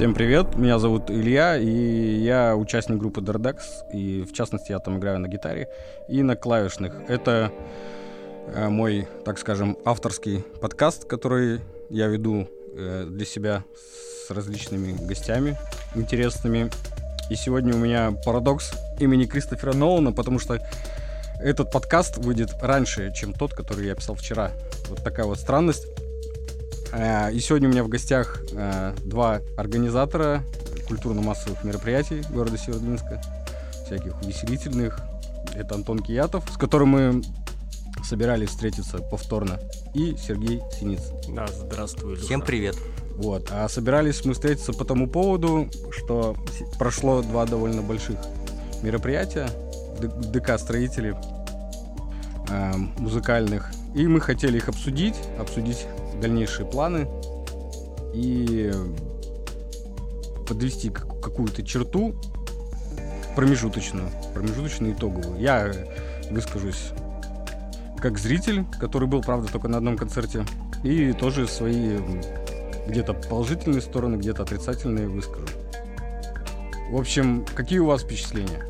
Всем привет, меня зовут Илья, и я участник группы Dardex, и в частности я там играю на гитаре и на клавишных. Это э, мой, так скажем, авторский подкаст, который я веду э, для себя с различными гостями интересными. И сегодня у меня парадокс имени Кристофера Нолана, потому что этот подкаст выйдет раньше, чем тот, который я писал вчера. Вот такая вот странность. Э, и сегодня у меня в гостях э, два организатора культурно-массовых мероприятий города Северодвинска, всяких увеселительных. Это Антон Киятов, с которым мы собирались встретиться повторно, и Сергей Синиц. Да, здравствуй, Илюха. Всем привет. Вот. А собирались мы встретиться по тому поводу, что прошло два довольно больших мероприятия ДК строителей э, музыкальных. И мы хотели их обсудить, обсудить дальнейшие планы и подвести какую-то черту промежуточную, промежуточную итоговую. Я выскажусь как зритель, который был, правда, только на одном концерте, и тоже свои где-то положительные стороны, где-то отрицательные выскажу. В общем, какие у вас впечатления?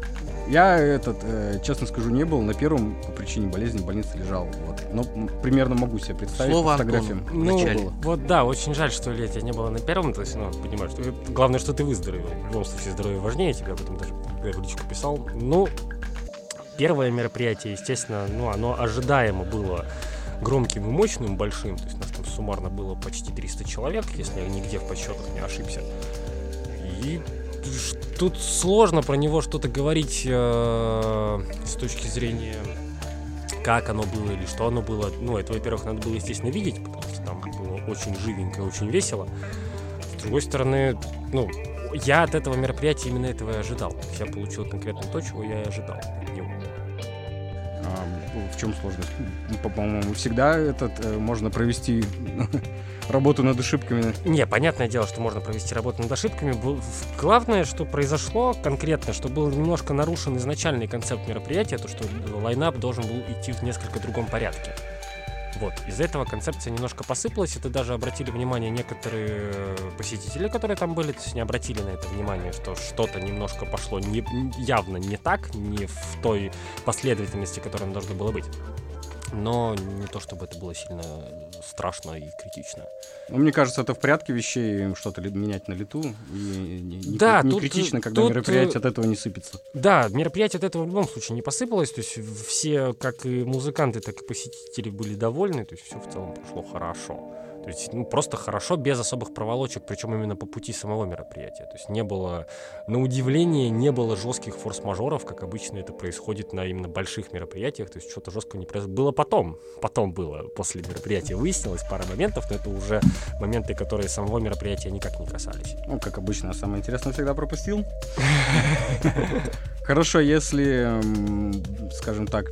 Я этот, э, честно скажу, не был на первом по причине болезни в больнице лежал. Вот. Но примерно могу себе представить Слово фотографиям. Ну, вот да, очень жаль, что тебя не было на первом, то есть, ну, понимаешь, что, главное, что ты выздоровел. В любом случае, здоровье важнее, я тебе об этом даже в личку писал. Ну, первое мероприятие, естественно, ну, оно ожидаемо было громким и мощным, большим, то есть нас там суммарно было почти 300 человек, если я нигде в подсчетах не ошибся. И тут сложно про него что-то говорить э, с точки зрения как оно было или что оно было. Ну, это, во-первых, надо было, естественно, видеть, потому что там было очень живенько, очень весело. С другой стороны, ну, я от этого мероприятия именно этого и ожидал. Я получил конкретно то, чего я и ожидал в чем сложность? По- По-моему, всегда этот э, можно провести работу над ошибками. Не, понятное дело, что можно провести работу над ошибками. Главное, что произошло конкретно, что был немножко нарушен изначальный концепт мероприятия, то, что лайнап должен был идти в несколько другом порядке. Вот, из-за этого концепция немножко посыпалась, это даже обратили внимание некоторые э, посетители, которые там были, то есть не обратили на это внимание, что что-то немножко пошло не, явно не так, не в той последовательности, которой оно должно было быть. Но не то, чтобы это было сильно страшно и критично. Ну, мне кажется, это в порядке вещей что-то менять на лету. И не, Да, не тут, критично, когда тут, мероприятие э, от этого не сыпется. Да, мероприятие от этого в любом случае не посыпалось, то есть все, как и музыканты, так и посетители были довольны, то есть все в целом прошло хорошо. То есть, ну, просто хорошо, без особых проволочек, причем именно по пути самого мероприятия. То есть не было, на удивление, не было жестких форс-мажоров, как обычно это происходит на именно больших мероприятиях. То есть что-то жесткого не произошло. Было потом, потом было, после мероприятия выяснилось пара моментов, но это уже моменты, которые самого мероприятия никак не касались. Ну, как обычно, самое интересное всегда пропустил. Хорошо, если, скажем так,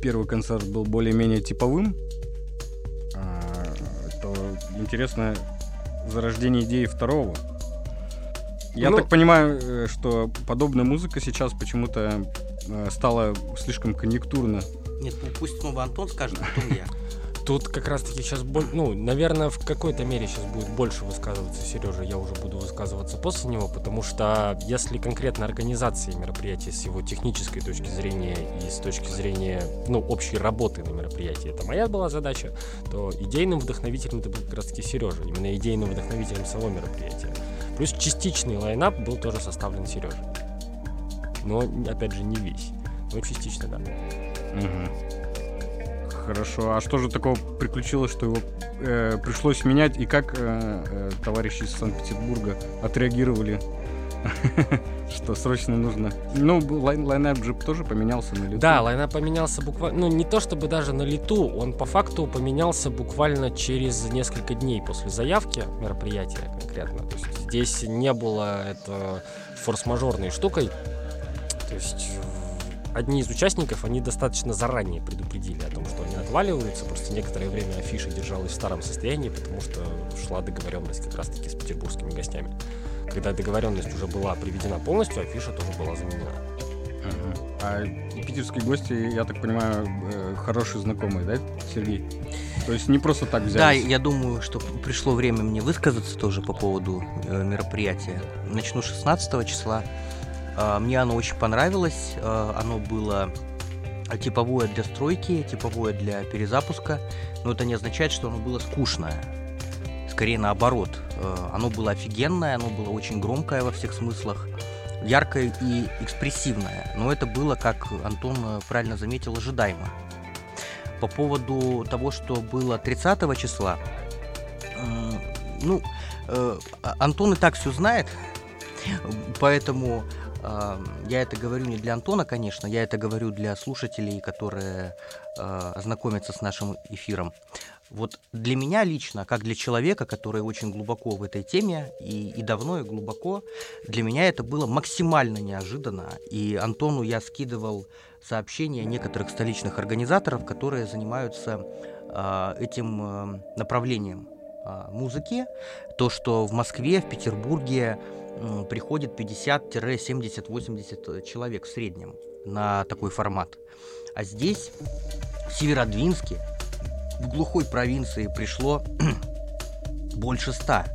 первый концерт был более-менее типовым, а, интересно зарождение идеи второго. Я Ну- так понимаю, э, что подобная музыка сейчас почему-то э, стала слишком конъюнктурно. Нет, ну пусть снова Антон скажет, потом я. Тут как раз-таки сейчас, ну, наверное, в какой-то мере сейчас будет больше высказываться Сережа, я уже буду высказываться после него, потому что если конкретно организации мероприятия с его технической точки зрения и с точки зрения, ну, общей работы на мероприятии, это моя была задача, то идейным вдохновителем это был как раз-таки Сережа, именно идейным вдохновителем самого мероприятия. Плюс частичный лайнап был тоже составлен Сережей. Но, опять же, не весь. Но частично, да. Мгм. Хорошо. А что же такого приключилось, что его э, пришлось менять? И как э, э, товарищи из Санкт-Петербурга отреагировали? Что срочно нужно? Ну, line line-up же тоже поменялся на лету. Да, line-up поменялся буквально, ну не то чтобы даже на лету, он по факту поменялся буквально через несколько дней после заявки мероприятия конкретно. То есть здесь не было это форс-мажорной штукой. То есть одни из участников, они достаточно заранее предупредили о том, что они отваливаются. Просто некоторое время афиша держалась в старом состоянии, потому что шла договоренность как раз-таки с петербургскими гостями. Когда договоренность уже была приведена полностью, афиша тоже была заменена. А питерские гости, я так понимаю, э, хорошие знакомые, да, Сергей? То есть не просто так Да, взялись? я думаю, что пришло время мне высказаться тоже по поводу э, мероприятия. Начну 16 числа. А, Мне оно очень понравилось. А, Оно было типовое для стройки, типовое для перезапуска. Но это не означает, что оно было скучное. Скорее наоборот. Э, Оно было офигенное, оно было очень громкое во всех смыслах. Яркое и экспрессивное. Но это было, как Антон правильно заметил, ожидаемо. По поводу того, что было 30 числа, ну, э, А- Антон и так все знает, поэтому я это говорю не для Антона, конечно, я это говорю для слушателей, которые э, ознакомятся с нашим эфиром. Вот для меня лично, как для человека, который очень глубоко в этой теме и, и давно, и глубоко, для меня это было максимально неожиданно. И Антону я скидывал сообщения некоторых столичных организаторов, которые занимаются а, этим а, направлением а, музыки. То, что в Москве, в Петербурге приходит 50-70-80 человек в среднем на такой формат. А здесь, в Северодвинске, в глухой провинции пришло больше ста.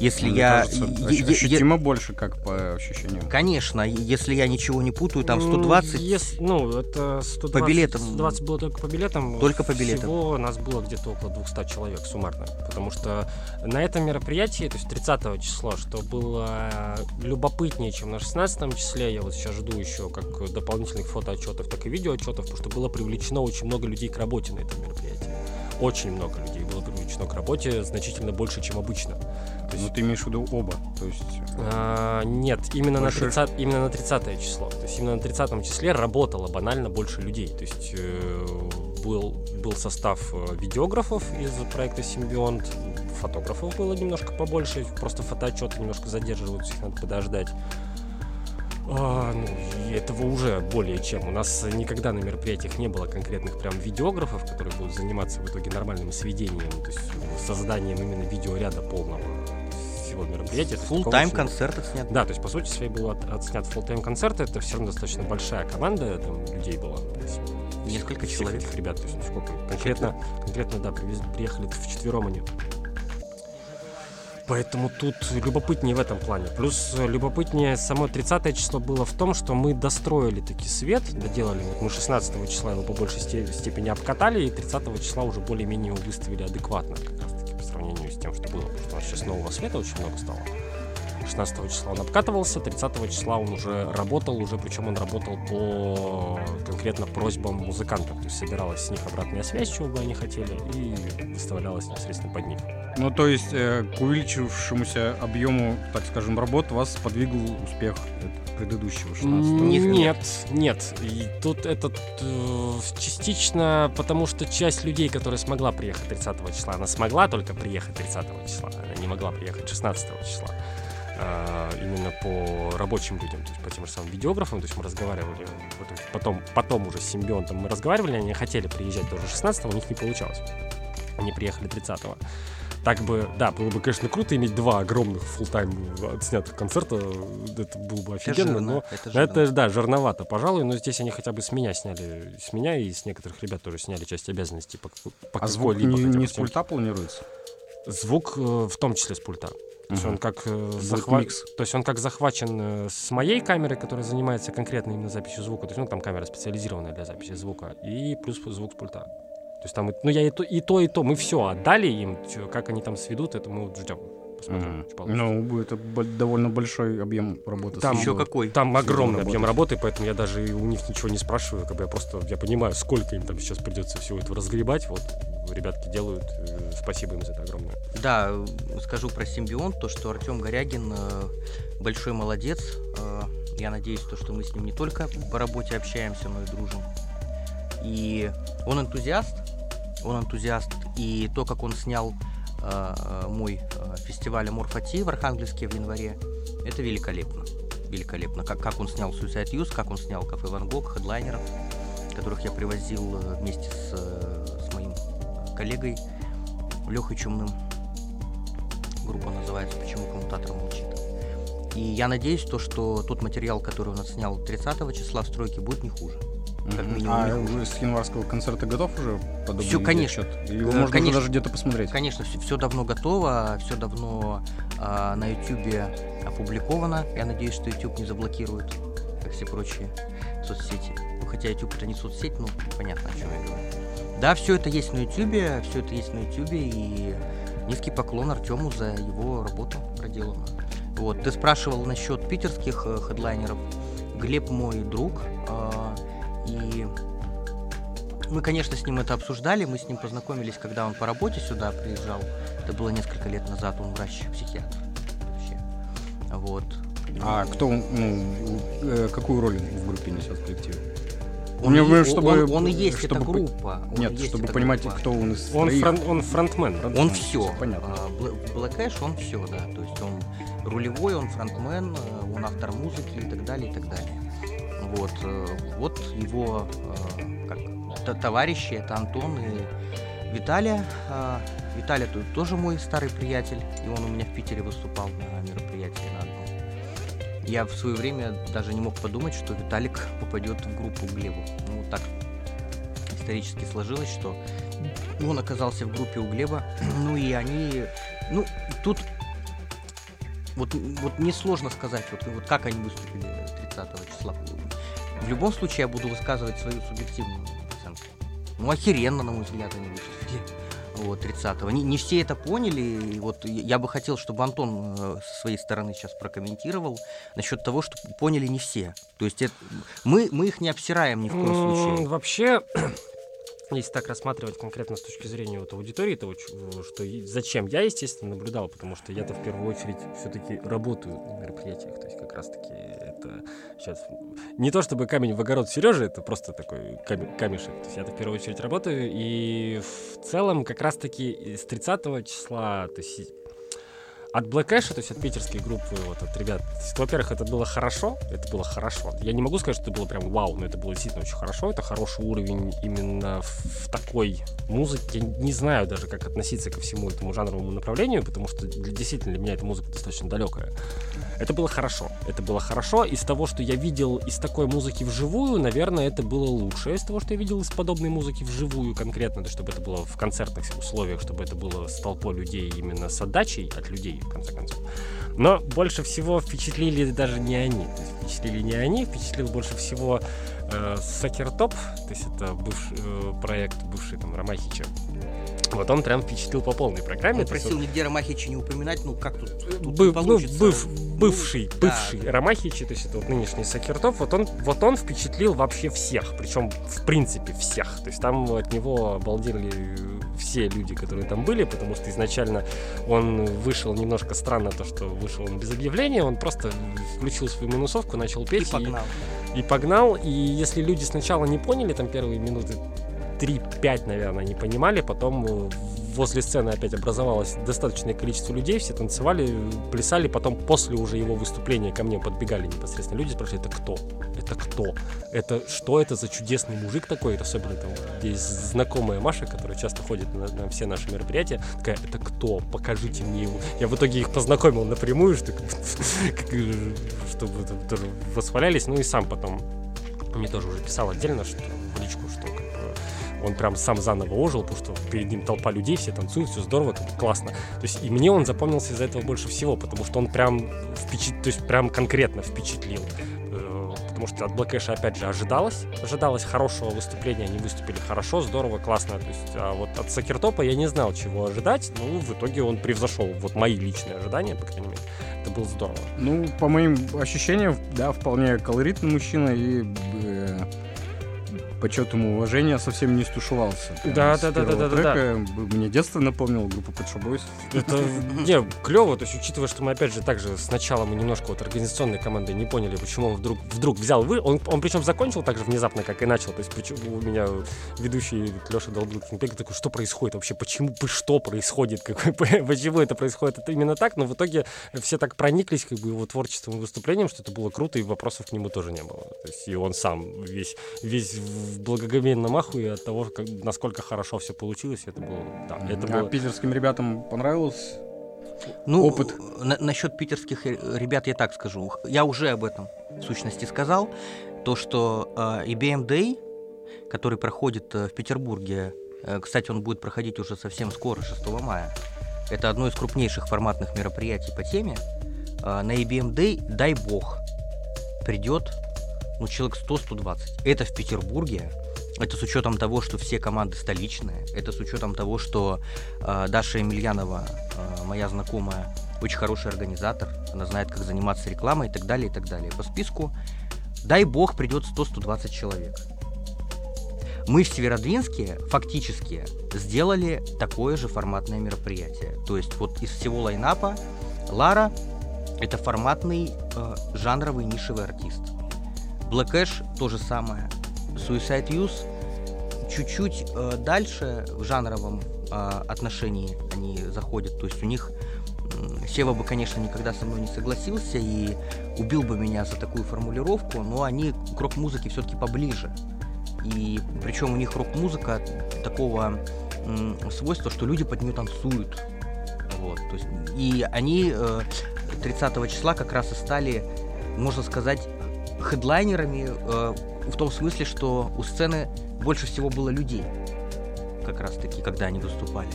Если Мне я... кажется, ощутимо больше, как по ощущениям. Конечно, если я ничего не путаю, там Ну, 120... ес- ну, это 120, По билетам. 120 было только по билетам. Только по билетам. Всего нас было где-то около 200 человек суммарно. Потому что на этом мероприятии, то есть 30 числа, что было любопытнее, чем на 16 числе, я вот сейчас жду еще как дополнительных фотоотчетов, так и видеоотчетов, потому что было привлечено очень много людей к работе на этом мероприятии. Очень много людей было привлечено к работе, значительно больше, чем обычно. То есть Ну, ты имеешь в виду оба. То есть а, нет, именно на, Больше- 30, именно на 30 число. То есть именно на 30 числе работало банально больше людей. То есть э, был, был состав э, видеографов из проекта Симбионт, фотографов было немножко побольше, просто фотоотчеты немножко задерживаются, их надо подождать. А, ну, этого уже более чем. У нас никогда на мероприятиях не было конкретных прям видеографов, которые будут заниматься в итоге нормальным сведением, то есть э, созданием именно видеоряда полного всего мероприятия. Такого Фулл-тайм еще- концерт отснят. да, то есть, по сути своей, был от- отснят фулл-тайм концерт. Это все равно достаточно большая команда, там людей есть, Несколько человек. этих ребят, то есть, ну, сколько? Конкретно, конкретно, да, приехали в четвером они. Поэтому тут любопытнее в этом плане. Плюс э, любопытнее само 30 число было в том, что мы достроили таки свет, доделали. Мы 16 числа его по большей сте- степени обкатали, и 30 числа уже более-менее его выставили адекватно, как раз таки по сравнению с тем, что было. Потому что сейчас нового света очень много стало. 16 числа он обкатывался, 30 числа он уже работал, уже причем он работал по конкретно просьбам музыкантов. То есть собиралась с них обратная связь, чего бы они хотели, и выставлялась непосредственно под них. Ну, то есть э, к увеличившемуся объему, так скажем, работ вас подвигал успех предыдущего 16 Не- Нет, нет. И тут этот э, частично, потому что часть людей, которая смогла приехать 30 числа, она смогла только приехать 30 числа, она не могла приехать 16 числа. А, именно по рабочим людям, то есть по тем же самым видеографам, то есть мы разговаривали, потом, потом уже с симбионтом мы разговаривали, они хотели приезжать тоже 16 у них не получалось. Они приехали 30-го. Так бы, да, было бы, конечно, круто иметь два огромных фулл-тайм отснятых концерта, это было бы Это офигенно, жирно, но это жирно. Это, да, жирновато, пожалуй, но здесь они хотя бы с меня сняли, с меня и с некоторых ребят тоже сняли часть обязанностей по, по А звук не, не с пульта планируется? Звук э, в том числе с пульта. То есть он как э, Будет захва- микс. то есть он как захвачен э, с моей камеры, которая занимается конкретно именно записью звука. То есть ну, там камера специализированная для записи звука и плюс звук с пульта. То есть там, ну я и то, и то, и то. Мы все отдали им, как они там сведут, это мы вот ждем. Посмотрим, получится. Ну, это довольно большой объем работы. Там Еще какой? Там огромный объем работы, поэтому я даже и у них ничего не спрашиваю, как бы я просто я понимаю, сколько им там сейчас придется всего этого разгребать. Вот ребятки делают, э, спасибо им за это огромное. Да, э, скажу про симбионт, то, что Артем Горягин э, большой молодец. Я надеюсь, то, что мы с ним не только по работе общаемся, но и дружим. И он энтузиаст, он энтузиаст, и то, как он снял мой э, фестиваль Аморфати в Архангельске в январе, это великолепно. Великолепно. Как, как он снял Suicide Youth, как он снял Кафе Ван Гог, хедлайнеров, которых я привозил э, вместе с, э, с моим э, коллегой Лехой Чумным. Группа называется «Почему коммутатор молчит». И я надеюсь, то, что тот материал, который он отснял 30 числа в стройке, будет не хуже. Как минимум. А уже с январского концерта готов уже подобный Все, конечно. Отчет? Его можно конечно, даже где-то посмотреть? Конечно, все, все давно готово, все давно а, на YouTube опубликовано. Я надеюсь, что YouTube не заблокирует, как все прочие соцсети. Ну, хотя YouTube это не соцсеть, ну, понятно, о чем я говорю. Да, все это есть на YouTube, все это есть на YouTube, и низкий поклон Артему за его работу проделанную. Вот, ты спрашивал насчет питерских э, хедлайнеров. Глеб мой друг, э, и мы, конечно, с ним это обсуждали, мы с ним познакомились, когда он по работе сюда приезжал. Это было несколько лет назад, он врач-психиатр. Вообще. Вот. А кто, ну, э, какую роль в группе несет в коллективе? Он, Мне, он, чтобы, он, он и есть чтобы, эта группа. Он Нет, чтобы понимать, группа. кто он из он, фрон, он фронтмен. фронтмен. Он все. понятно. А, Black Ash, он все, да. То есть он рулевой, он фронтмен, э, он автор музыки и так далее, и так далее. Вот, э, вот его э, как, товарищи, это Антон и Виталия. А, Виталий тут тоже мой старый приятель, и он у меня в Питере выступал на мероприятии на одном. Я в свое время даже не мог подумать, что Виталик попадет в группу Глебу. Ну, так исторически сложилось, что он оказался в группе у Глеба. Ну и они... Ну, тут вот, вот несложно сказать, вот, вот как они выступили 30 числа. В любом случае я буду высказывать свою субъективную оценку. Ну, охеренно, на мой взгляд, они выступили. Вот, 30-го. Не, не все это поняли. И вот я бы хотел, чтобы Антон э, со своей стороны сейчас прокомментировал насчет того, что поняли не все. То есть это, мы, мы их не обсираем ни в коем случае. Вообще, если так рассматривать конкретно с точки зрения вот аудитории того, что зачем я, естественно, наблюдал, потому что я-то в первую очередь все-таки работаю на мероприятиях, то есть как раз-таки это сейчас не то чтобы камень в огород Сережи, это просто такой кам- камешек, то есть я-то в первую очередь работаю, и в целом как раз-таки с 30 числа, то есть от Black Ash, то есть от питерской группы, вот от ребят, во-первых, это было хорошо, это было хорошо. Я не могу сказать, что это было прям вау, но это было действительно очень хорошо. Это хороший уровень именно в, такой музыке. Я не знаю даже, как относиться ко всему этому жанровому направлению, потому что действительно для меня эта музыка достаточно далекая. Это было хорошо. Это было хорошо. Из того, что я видел из такой музыки вживую, наверное, это было лучше. Из того, что я видел из подобной музыки вживую конкретно, то чтобы это было в концертных условиях, чтобы это было с толпой людей именно с отдачей от людей, в конце концов. Но больше всего впечатлили даже не они. То есть впечатлили не они, впечатлил больше всего э, Сакертоп, то есть это бывший э, проект бывший там Ромахича. Вот он прям впечатлил по полной программе. Он просил нигде Ромахича не упоминать, ну как тут, тут Быв, ну, быв, бывший, ну, бывший да. Ромахичи, то есть это вот нынешний Сакертоп, вот он, вот он впечатлил вообще всех, причем в принципе всех. То есть там от него обалдели все люди, которые там были, потому что изначально он вышел немножко странно, то, что вышел он без объявления, он просто включил свою минусовку, начал петь. И погнал. И, и погнал, и если люди сначала не поняли, там первые минуты 3-5, наверное, не понимали, потом э, возле сцены опять образовалось достаточное количество людей, все танцевали, плясали, потом после уже его выступления ко мне подбегали непосредственно люди, спрашивали, это кто? Это кто? Это что это за чудесный мужик такой? Особенно там есть знакомая Маша, которая часто ходит на, на все наши мероприятия, такая, это кто? Покажите мне его. Я в итоге их познакомил напрямую, что, чтобы тоже восхвалялись, ну и сам потом мне тоже уже писал отдельно, что в личку, что он прям сам заново ожил, потому что перед ним толпа людей, все танцуют, все здорово, классно. То есть и мне он запомнился из-за этого больше всего, потому что он прям впечат... то есть прям конкретно впечатлил. Э, потому что от Ash, опять же, ожидалось. Ожидалось хорошего выступления, они выступили хорошо, здорово, классно. То есть, а вот от Сакертопа я не знал, чего ожидать, но в итоге он превзошел вот мои личные ожидания, по крайней мере. Это было здорово. Ну, по моим ощущениям, да, вполне колоритный мужчина и почет ему уважения совсем не стушевался. Да, да, да, да, да, да, да. Мне детство напомнил группу Pet Shop Boys. Это не клево, то есть учитывая, что мы опять же также сначала мы немножко вот организационной командой не поняли, почему он вдруг вдруг взял вы, он, он причем закончил так же внезапно, как и начал, то есть почему у меня ведущий Леша Долгрукин такой, что происходит вообще, почему, что происходит, какой, почему это происходит, это именно так, но в итоге все так прониклись как бы его творчеством и выступлением, что это было круто и вопросов к нему тоже не было, то есть и он сам весь весь в благоговейном ахуе от того, как, насколько хорошо все получилось. Это было, да, это а было... питерским ребятам понравилось Ну, опыт. На, насчет питерских ребят я так скажу. Я уже об этом в сущности сказал. То, что э, IBM Day, который проходит э, в Петербурге, э, кстати, он будет проходить уже совсем скоро, 6 мая. Это одно из крупнейших форматных мероприятий по теме. Э, на IBM Day, дай бог, придет ну, человек 100-120. Это в Петербурге, это с учетом того, что все команды столичные. Это с учетом того, что э, Даша Емельянова, э, моя знакомая, очень хороший организатор. Она знает, как заниматься рекламой и так далее, и так далее. По списку, дай бог, придет 100-120 человек. Мы в Северодвинске фактически сделали такое же форматное мероприятие. То есть вот из всего лайнапа Лара — это форматный э, жанровый нишевый артист. Black Ash — то же самое. Suicide Youth чуть-чуть э, дальше в жанровом э, отношении они заходят. То есть у них э, Сева бы, конечно, никогда со мной не согласился и убил бы меня за такую формулировку, но они к рок-музыке все-таки поближе. И причем у них рок-музыка такого э, свойства, что люди под нее танцуют. Вот, то есть, и они э, 30 числа как раз и стали, можно сказать, хедлайнерами э, в том смысле, что у сцены больше всего было людей, как раз таки, когда они выступали.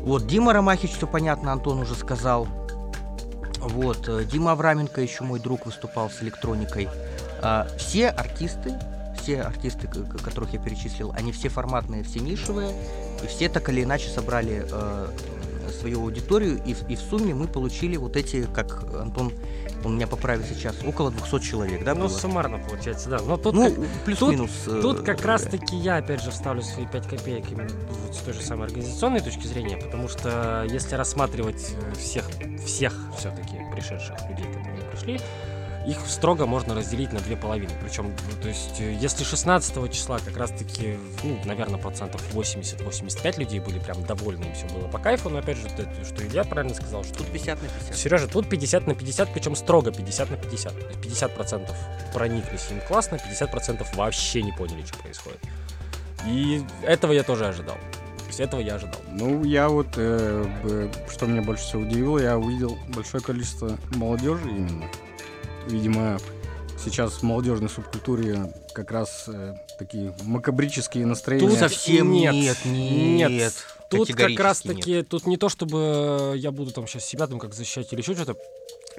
Вот, Дима Ромахич, все понятно, Антон уже сказал. Вот, э, Дима Авраменко, еще мой друг, выступал с электроникой. А, все артисты, все артисты, которых я перечислил, они все форматные, все нишевые, и все так или иначе собрали э, свою аудиторию, и, и в сумме мы получили вот эти, как Антон он меня поправит сейчас, около 200 человек, да, Ну, было? суммарно получается, да. Но тут ну, плюс-минус. э, Тут как э, раз-таки я, опять же, вставлю свои 5 копеек именно вот с той же самой организационной точки зрения, потому что если рассматривать э, всех, всех все-таки пришедших людей, которые пришли, их строго можно разделить на две половины. Причем, то есть, э, если 16 числа как раз-таки, ну, наверное, процентов 80-85 людей были прям довольны, и все было по кайфу, но опять же, что Илья правильно сказал, что Тут 50 на 50. Сережа, тут 50 на 50, причем строго 50 на 50. То есть 50 процентов прониклись им классно, 50 процентов вообще не поняли, что происходит. И этого я тоже ожидал. То есть этого я ожидал. Ну, я вот, э, что меня больше всего удивило, я увидел большое количество молодежи именно. Видимо, сейчас в молодежной субкультуре как раз э, такие макабрические настроения. Тут Совсем нет, нет, нет. нет. Тут как раз таки, тут не то чтобы я буду там сейчас себя там как защищать или еще что-то,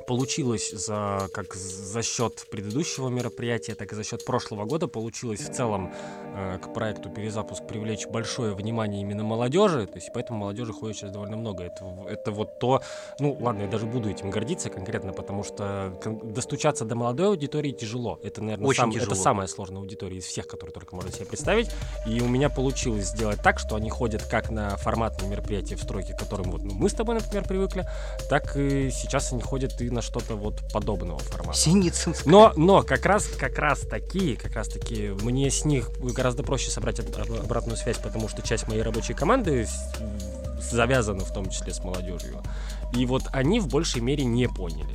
получилось за, как за счет предыдущего мероприятия, так и за счет прошлого года получилось в целом э, к проекту «Перезапуск» привлечь большое внимание именно молодежи, то есть поэтому молодежи ходит сейчас довольно много. Это, это вот то, ну ладно, я даже буду этим гордиться конкретно, потому что достучаться до молодой аудитории тяжело. Это, наверное, Очень сам- тяжело. это самая сложная аудитория из всех, которые только можно себе представить. И у меня получилось сделать так, что они ходят как на форматные мероприятия в стройке, к которым вот ну, мы с тобой, например, привыкли, так и сейчас они ходят и на что-то вот подобного формата. Синицынск. Но, но как раз, как раз такие, как раз таки, мне с них гораздо проще собрать об- об- обратную связь, потому что часть моей рабочей команды завязана в том числе с молодежью. И вот они в большей мере не поняли.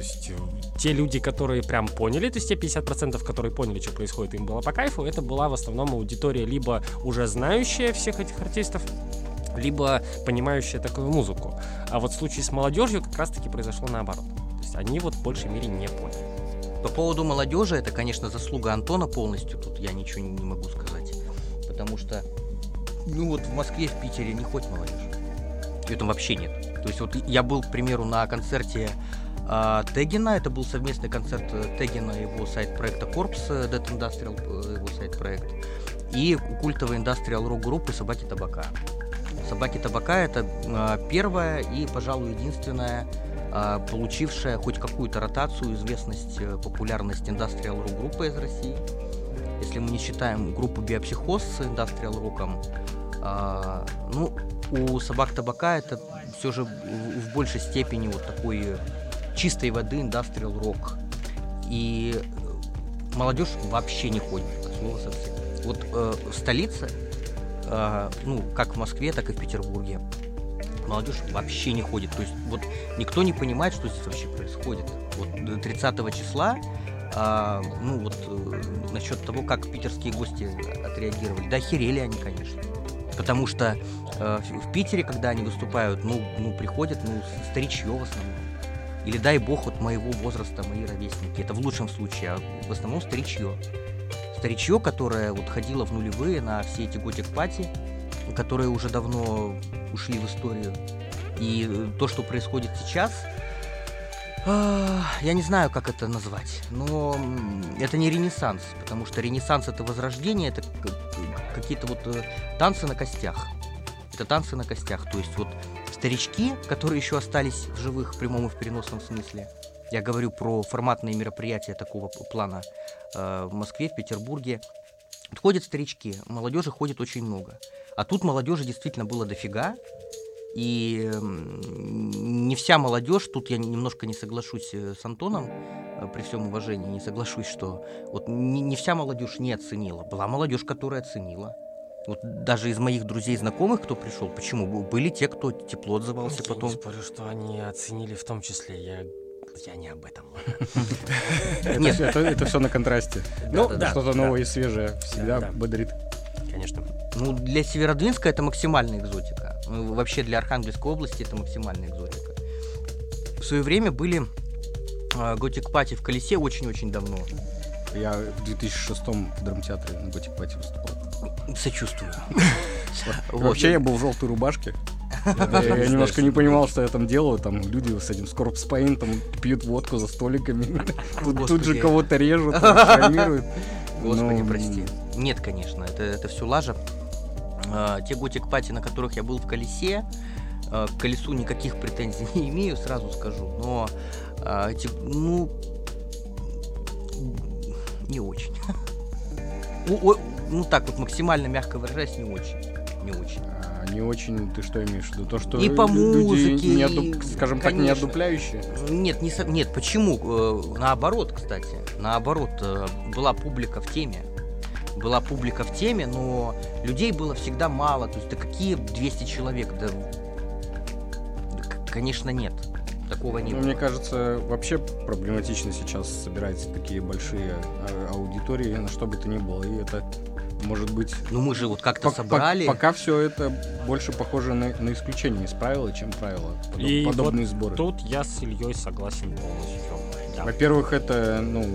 То есть э, те люди, которые прям поняли, то есть те 50%, которые поняли, что происходит, им было по кайфу, это была в основном аудитория либо уже знающая всех этих артистов, либо понимающая такую музыку. А вот в случае с молодежью как раз-таки произошло наоборот. То есть они вот в большей мере не поняли. По поводу молодежи, это, конечно, заслуга Антона полностью. Тут я ничего не могу сказать. Потому что, ну вот в Москве, в Питере не хоть молодежь. Ее там вообще нет. То есть вот я был, к примеру, на концерте а, Тегина. Это был совместный концерт э, Тегина его сайт-проекта Корпс, э, Dead Industrial, э, его сайт-проект. И культовой индастриал рок-группы «Собаки табака». «Собаки табака» — это а, первая и, пожалуй, единственная а, получившая хоть какую-то ротацию, известность, э, популярность индастриал рок группы из России. Если мы не считаем группу Биопсихоз с индастриал роком, а, ну, у собак табака это все же в, большей степени вот такой чистой воды индастриал рок. И молодежь вообще не ходит, от совсем. Вот э, в столице, ну, как в Москве, так и в Петербурге, молодежь вообще не ходит. То есть вот никто не понимает, что здесь вообще происходит. Вот э, 30 числа, а, ну вот э, насчет того, как питерские гости отреагировали. Да охерели они, конечно. Потому что Э, в Питере, когда они выступают, ну, ну приходят, ну, старичье в основном. Или дай бог вот моего возраста, мои ровесники. Это в лучшем случае, а в основном старичье. Старичье, которое вот ходило в нулевые на все эти готик-пати, которые уже давно ушли в историю. И э, то, что происходит сейчас, а, я не знаю, как это назвать, но это не ренессанс, потому что ренессанс это возрождение, это какие-то вот э, танцы на костях. Это танцы на костях. То есть вот старички, которые еще остались в живых в прямом и в переносном смысле. Я говорю про форматные мероприятия такого плана э, в Москве, в Петербурге. Ходят старички, молодежи ходит очень много. А тут молодежи действительно было дофига. И не вся молодежь, тут я немножко не соглашусь э, с Антоном, э, при всем уважении, не соглашусь, что вот не, не вся молодежь не оценила. Была молодежь, которая оценила. Вот даже из моих друзей, знакомых, кто пришел, почему? Были те, кто тепло отзывался я потом. Я спорю, что они оценили в том числе. Я я не об этом. Нет, это все на контрасте. Ну, что-то новое и свежее всегда бодрит. Конечно. Ну, для Северодвинска это максимальная экзотика. Ну, вообще для Архангельской области это максимальная экзотика. В свое время были э, готик пати в колесе очень-очень давно. Я в 2006 в драмтеатре на готик пати выступал. Сочувствую. Вообще я был в желтой рубашке. Я немножко не понимал, что я там делаю. Там люди с этим скорпспейн там пьют водку за столиками. Тут же кого-то режут, шармируют. Господи, прости. Нет, конечно, это, это все лажа. А, те готик-пати, на которых я был в колесе, а, к колесу никаких претензий не имею, сразу скажу. Но а, эти, ну, не очень. Ну так вот, максимально мягко выражаясь, не очень. Не очень. Не очень, ты что имеешь в виду? То, что и по музыке, не одуп, скажем конечно. так, не одупляющие? Нет, не, нет, почему? Э, наоборот, кстати. Наоборот, э, была публика в теме была публика в теме, но людей было всегда мало. То есть, да какие 200 человек? Да, конечно, нет. Такого не ну, было. Мне кажется, вообще проблематично сейчас собирать такие большие а, аудитории, на что бы то ни было. И это может быть... Ну мы же вот как-то собрали... По пока все это больше похоже на, на исключение из правила, чем правило. Подоб, и подобные вот сборы. Тут я с Ильей согласен полностью. Да. Во-первых, это, ну,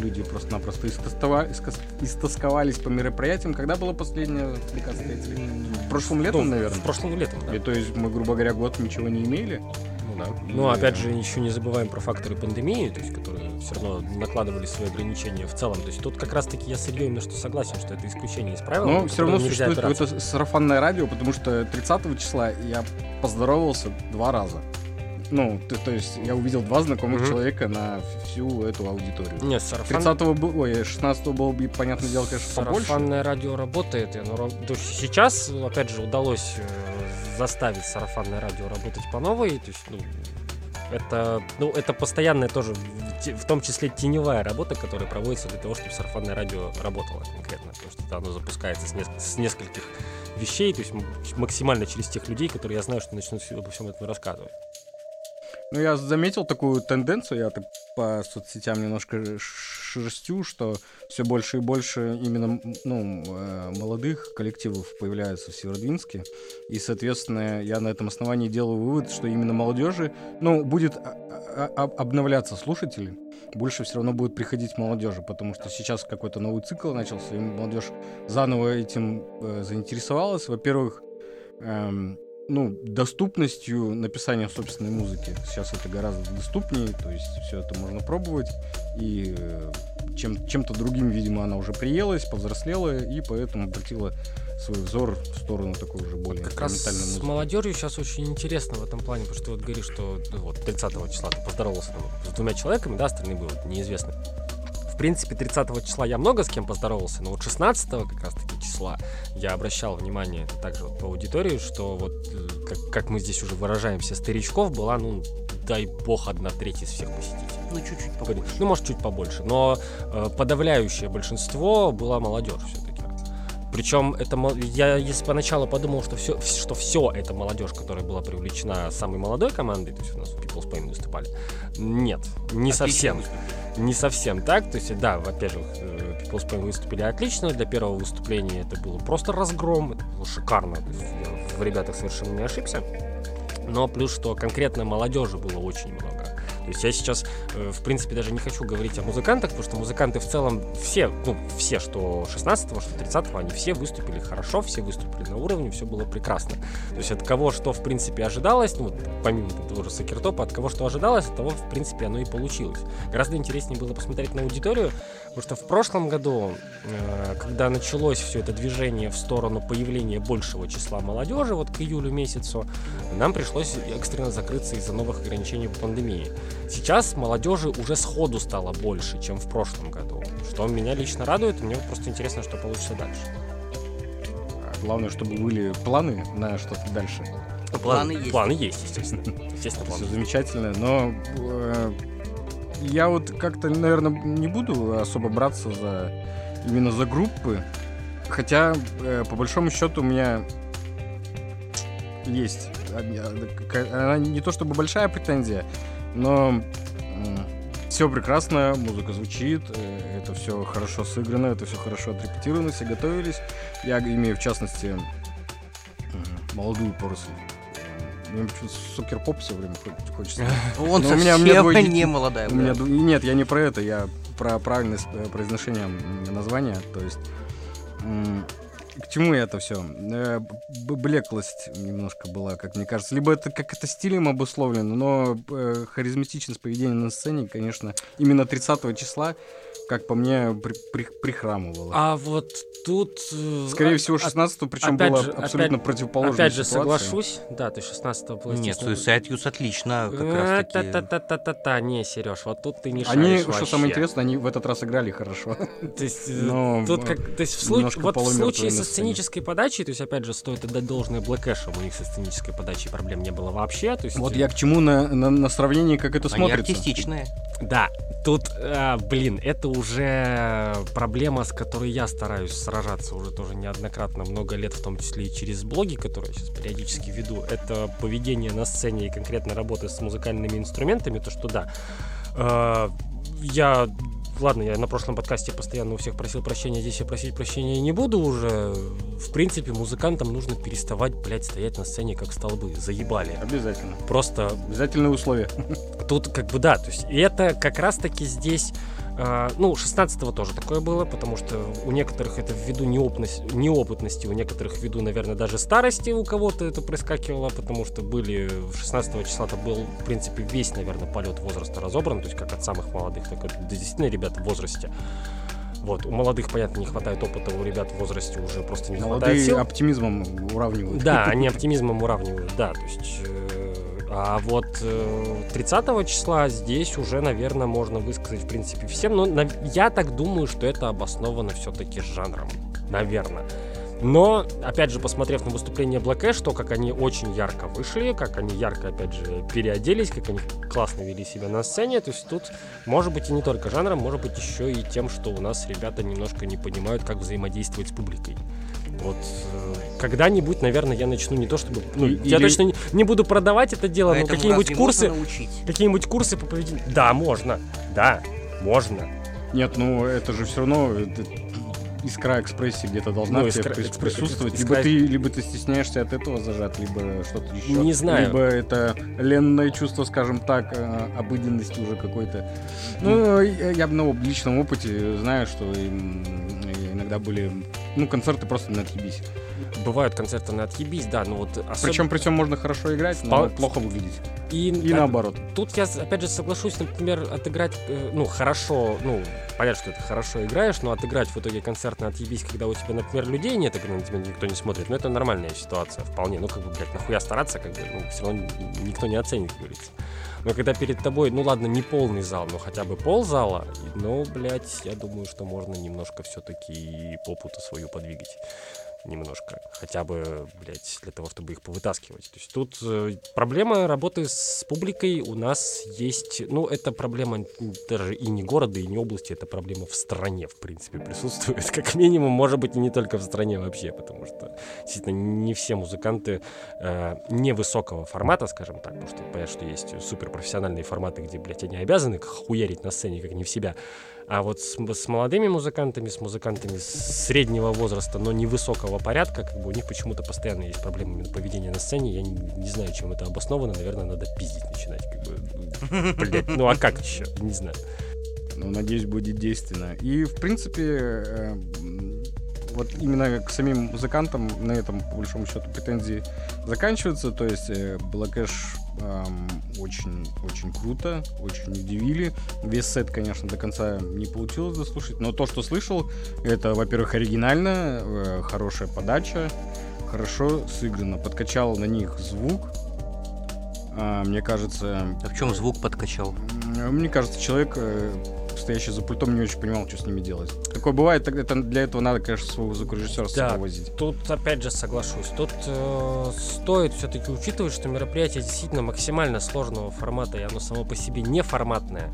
люди просто-напросто истосковались по мероприятиям. Когда было последнее? В прошлом летом, ну, наверное? В прошлом летом, да. И то есть мы, грубо говоря, год ничего не имели. Да. Ну, опять же, еще не забываем про факторы пандемии, то есть, которые все равно накладывали свои ограничения в целом. То есть тут как раз-таки я с Ильей именно что согласен, что это исключение из правил. Но все равно существует какое-то сарафанное радио, потому что 30 числа я поздоровался два раза. Ну, то, то есть я увидел два знакомых mm-hmm. человека на всю эту аудиторию. Нет, сарафан... 30-го было, ой, 16 было бы, понятное дело, конечно, побольше. Сарафанное радио работает. Оно, то есть сейчас, опять же, удалось э, заставить сарафанное радио работать по новой. То есть, ну, это, ну, это постоянная тоже, в том числе теневая работа, которая проводится для того, чтобы сарафанное радио работало конкретно. Потому что оно запускается с, неск- с нескольких вещей, то есть максимально через тех людей, которые я знаю, что начнут обо всем этом рассказывать. Ну, я заметил такую тенденцию, я так по соцсетям немножко шерстю, что все больше и больше именно ну, э, молодых коллективов появляются в Северодвинске. И, соответственно, я на этом основании делаю вывод, что именно молодежи, ну, будет обновляться слушатели, больше все равно будет приходить молодежи, потому что сейчас какой-то новый цикл начался, и молодежь заново этим э, заинтересовалась. Во-первых, эм, ну, доступностью написания собственной музыки. Сейчас это гораздо доступнее, то есть все это можно пробовать. И э, чем, чем-то другим, видимо, она уже приелась, повзрослела, и поэтому обратила свой взор в сторону такой уже более как раз музыки. с молодежью сейчас очень интересно в этом плане, потому что ты вот говоришь, что ну, вот 30 числа ты поздоровался там, с двумя человеками, да, остальные были вот, неизвестны принципе, 30 числа я много с кем поздоровался, но вот 16 как раз-таки числа я обращал внимание также вот по аудитории, что вот, э, как, как мы здесь уже выражаемся, старичков была, ну, дай бог, одна треть из всех посетителей. Ну, чуть-чуть побольше. Ну, может, чуть побольше. Но э, подавляющее большинство была молодежь все-таки. Причем это я если поначалу подумал, что все, что все это молодежь, которая была привлечена самой молодой командой, то есть у нас в People's Pain выступали. Нет, не Отлично совсем. Выступили не совсем так. То есть, да, во-первых, э, People's Pain выступили отлично. Для первого выступления это было просто разгром. Это было шикарно. Я в ребятах совершенно не ошибся. Но плюс, что конкретно молодежи было очень много. То есть я сейчас, э, в принципе, даже не хочу говорить о музыкантах, потому что музыканты в целом все, ну, все, что 16-го, что 30-го, они все выступили хорошо, все выступили на уровне, все было прекрасно. То есть от кого что, в принципе, ожидалось, ну, помимо того же Сакертопа, от кого что ожидалось, от того, в принципе, оно и получилось. Гораздо интереснее было посмотреть на аудиторию, потому что в прошлом году, э, когда началось все это движение в сторону появления большего числа молодежи, вот к июлю месяцу, нам пришлось экстренно закрыться из-за новых ограничений по пандемии. Сейчас молодежи уже сходу стало больше, чем в прошлом году. Что меня лично радует, мне просто интересно, что получится дальше. А главное, чтобы были планы на что-то дальше. Планы есть. Планы есть, естественно. Естественно, Все планы. замечательно, но э, я вот как-то, наверное, не буду особо браться за именно за группы, хотя э, по большому счету у меня есть какая- она не то чтобы большая претензия, но все прекрасно, музыка звучит, э, это все хорошо сыграно, это все хорошо отрепетировано, все готовились. Я имею в частности молодую поросль. Мне почему-то сукер-поп все время хо- хочется. Он Ну, у меня- у меня совсем двое не молодая. У меня нет, я не про это, я про правильность э, произношения названия. То есть к чему это все? Блеклость немножко была, как мне кажется. Либо это как это стилем обусловлено, но э, харизматичность поведения на сцене, конечно, именно 30 числа, как по мне, при- при- прихрамывало. А вот тут... э, Скорее а- всего, а- 16 причем было же- абсолютно опять- противоположная Опять же, ситуация. соглашусь. Да, ты 16 было, Нет, Suicide Youth отлично как Э, раз таки. Та-та-та-та-та-та, не, Сереж, вот тут ты не Они, что вообще. самое интересное, они в этот раз играли хорошо. То есть, э, Но, тут как, то есть в, случае, немножко вот в случае со сценической подачей, то есть, опять же, стоит отдать должное Black Ash'ам, у них со сценической подачей проблем не было вообще, то есть... Вот я к чему на, на, на сравнении, как это Они смотрится. артистичные. Да, тут, а, блин, это уже проблема, с которой я стараюсь сражаться уже тоже неоднократно, много лет, в том числе и через блоги, которые я сейчас периодически веду. Это поведение на сцене и конкретно работа с музыкальными инструментами, то что да. а, я Ладно, я на прошлом подкасте постоянно у всех просил прощения, здесь я просить прощения не буду уже. В принципе, музыкантам нужно переставать, блядь, стоять на сцене как столбы. Заебали. Обязательно. Просто Обязательные условия. Тут как бы да, то есть и это как раз-таки здесь, э, ну, 16-го тоже такое было, потому что у некоторых это ввиду неопытности, неопытности, у некоторых ввиду, наверное, даже старости у кого-то это проскакивало, потому что были 16 числа-то был, в принципе, весь, наверное, полет возраста разобран, то есть как от самых молодых, так и до действительно ребят в возрасте. Вот, у молодых, понятно, не хватает опыта, у ребят в возрасте уже просто не хватает Молодые сил. оптимизмом уравнивают. Да, они оптимизмом уравнивают, да. То есть, э, а вот э, 30 числа здесь уже, наверное, можно высказать, в принципе, всем. Но я так думаю, что это обосновано все-таки жанром. Наверное. Но, опять же, посмотрев на выступление Black Ash, то, как они очень ярко вышли, как они ярко, опять же, переоделись, как они классно вели себя на сцене, то есть тут, может быть, и не только жанром, может быть, еще и тем, что у нас ребята немножко не понимают, как взаимодействовать с публикой. Вот э, когда-нибудь, наверное, я начну не то чтобы... Ну, И- я или- точно не, не буду продавать это дело, но Поэтому какие-нибудь разве курсы... Какие-нибудь курсы по поведению... Да, можно. Да, можно. Нет, ну это же все равно это искра экспрессии где-то должна Ну, тебе искра- присутствовать. искра- Либо ты, либо ты стесняешься от этого зажат, либо что-то еще. Не знаю. Либо это ленное чувство, скажем так, э, обыденности уже какой-то. Ну, я я на личном опыте знаю, что м, иногда были, ну, концерты просто на отъебись. Бывают концерты на отъебись, да, но вот особенно... Причем, при всем можно хорошо играть, но Впол- плохо выглядеть. И, И а, наоборот. Тут я, опять же, соглашусь, например, отыграть, э, ну, хорошо, ну, понятно, что ты хорошо играешь, но отыграть в итоге концерт на отъебись, когда у тебя, например, людей нет, и на тебя никто не смотрит, ну, это нормальная ситуация вполне. Ну, как бы, блядь, нахуя стараться, как бы, ну, все равно никто не оценит, как говорится. Но когда перед тобой, ну, ладно, не полный зал, но хотя бы пол зала, ну, блядь, я думаю, что можно немножко все-таки попу-то свою подвигать немножко, хотя бы, блядь, для того, чтобы их повытаскивать. То есть тут э, проблема работы с публикой у нас есть, ну, это проблема даже и не города, и не области, это проблема в стране, в принципе, присутствует, как минимум, может быть, и не только в стране вообще, потому что, действительно, не все музыканты э, невысокого формата, скажем так, потому что понятно, что есть суперпрофессиональные форматы, где, блядь, они обязаны хуярить на сцене, как не в себя, А вот с, с молодыми музыкантами, с музыкантами среднего возраста, но невысокого порядка, как бы у них почему-то постоянно есть проблемы поведения на сцене. Я не, не знаю, чем это обосновано. Наверное, надо пиздить начинать. Как бы, блядь, ну а как еще? Не знаю. Ну, надеюсь, будет действенно. И, в принципе, э, вот именно к самим музыкантам на этом, по большому счету, претензии заканчиваются. То есть э, Black Ash эм, очень, очень круто, очень удивили. Весь сет, конечно, до конца не получилось дослушать, но то, что слышал, это, во-первых, оригинально, э, хорошая подача, хорошо сыграно. Подкачал на них звук. А, мне кажется... А в чем звук подкачал? Мне кажется, человек э, стоящий за пультом, не очень понимал, что с ними делать. Такое бывает, это, для этого надо, конечно, своего звукорежиссера с да, возить. Тут опять же соглашусь. Тут э, стоит все-таки учитывать, что мероприятие действительно максимально сложного формата, и оно само по себе не форматное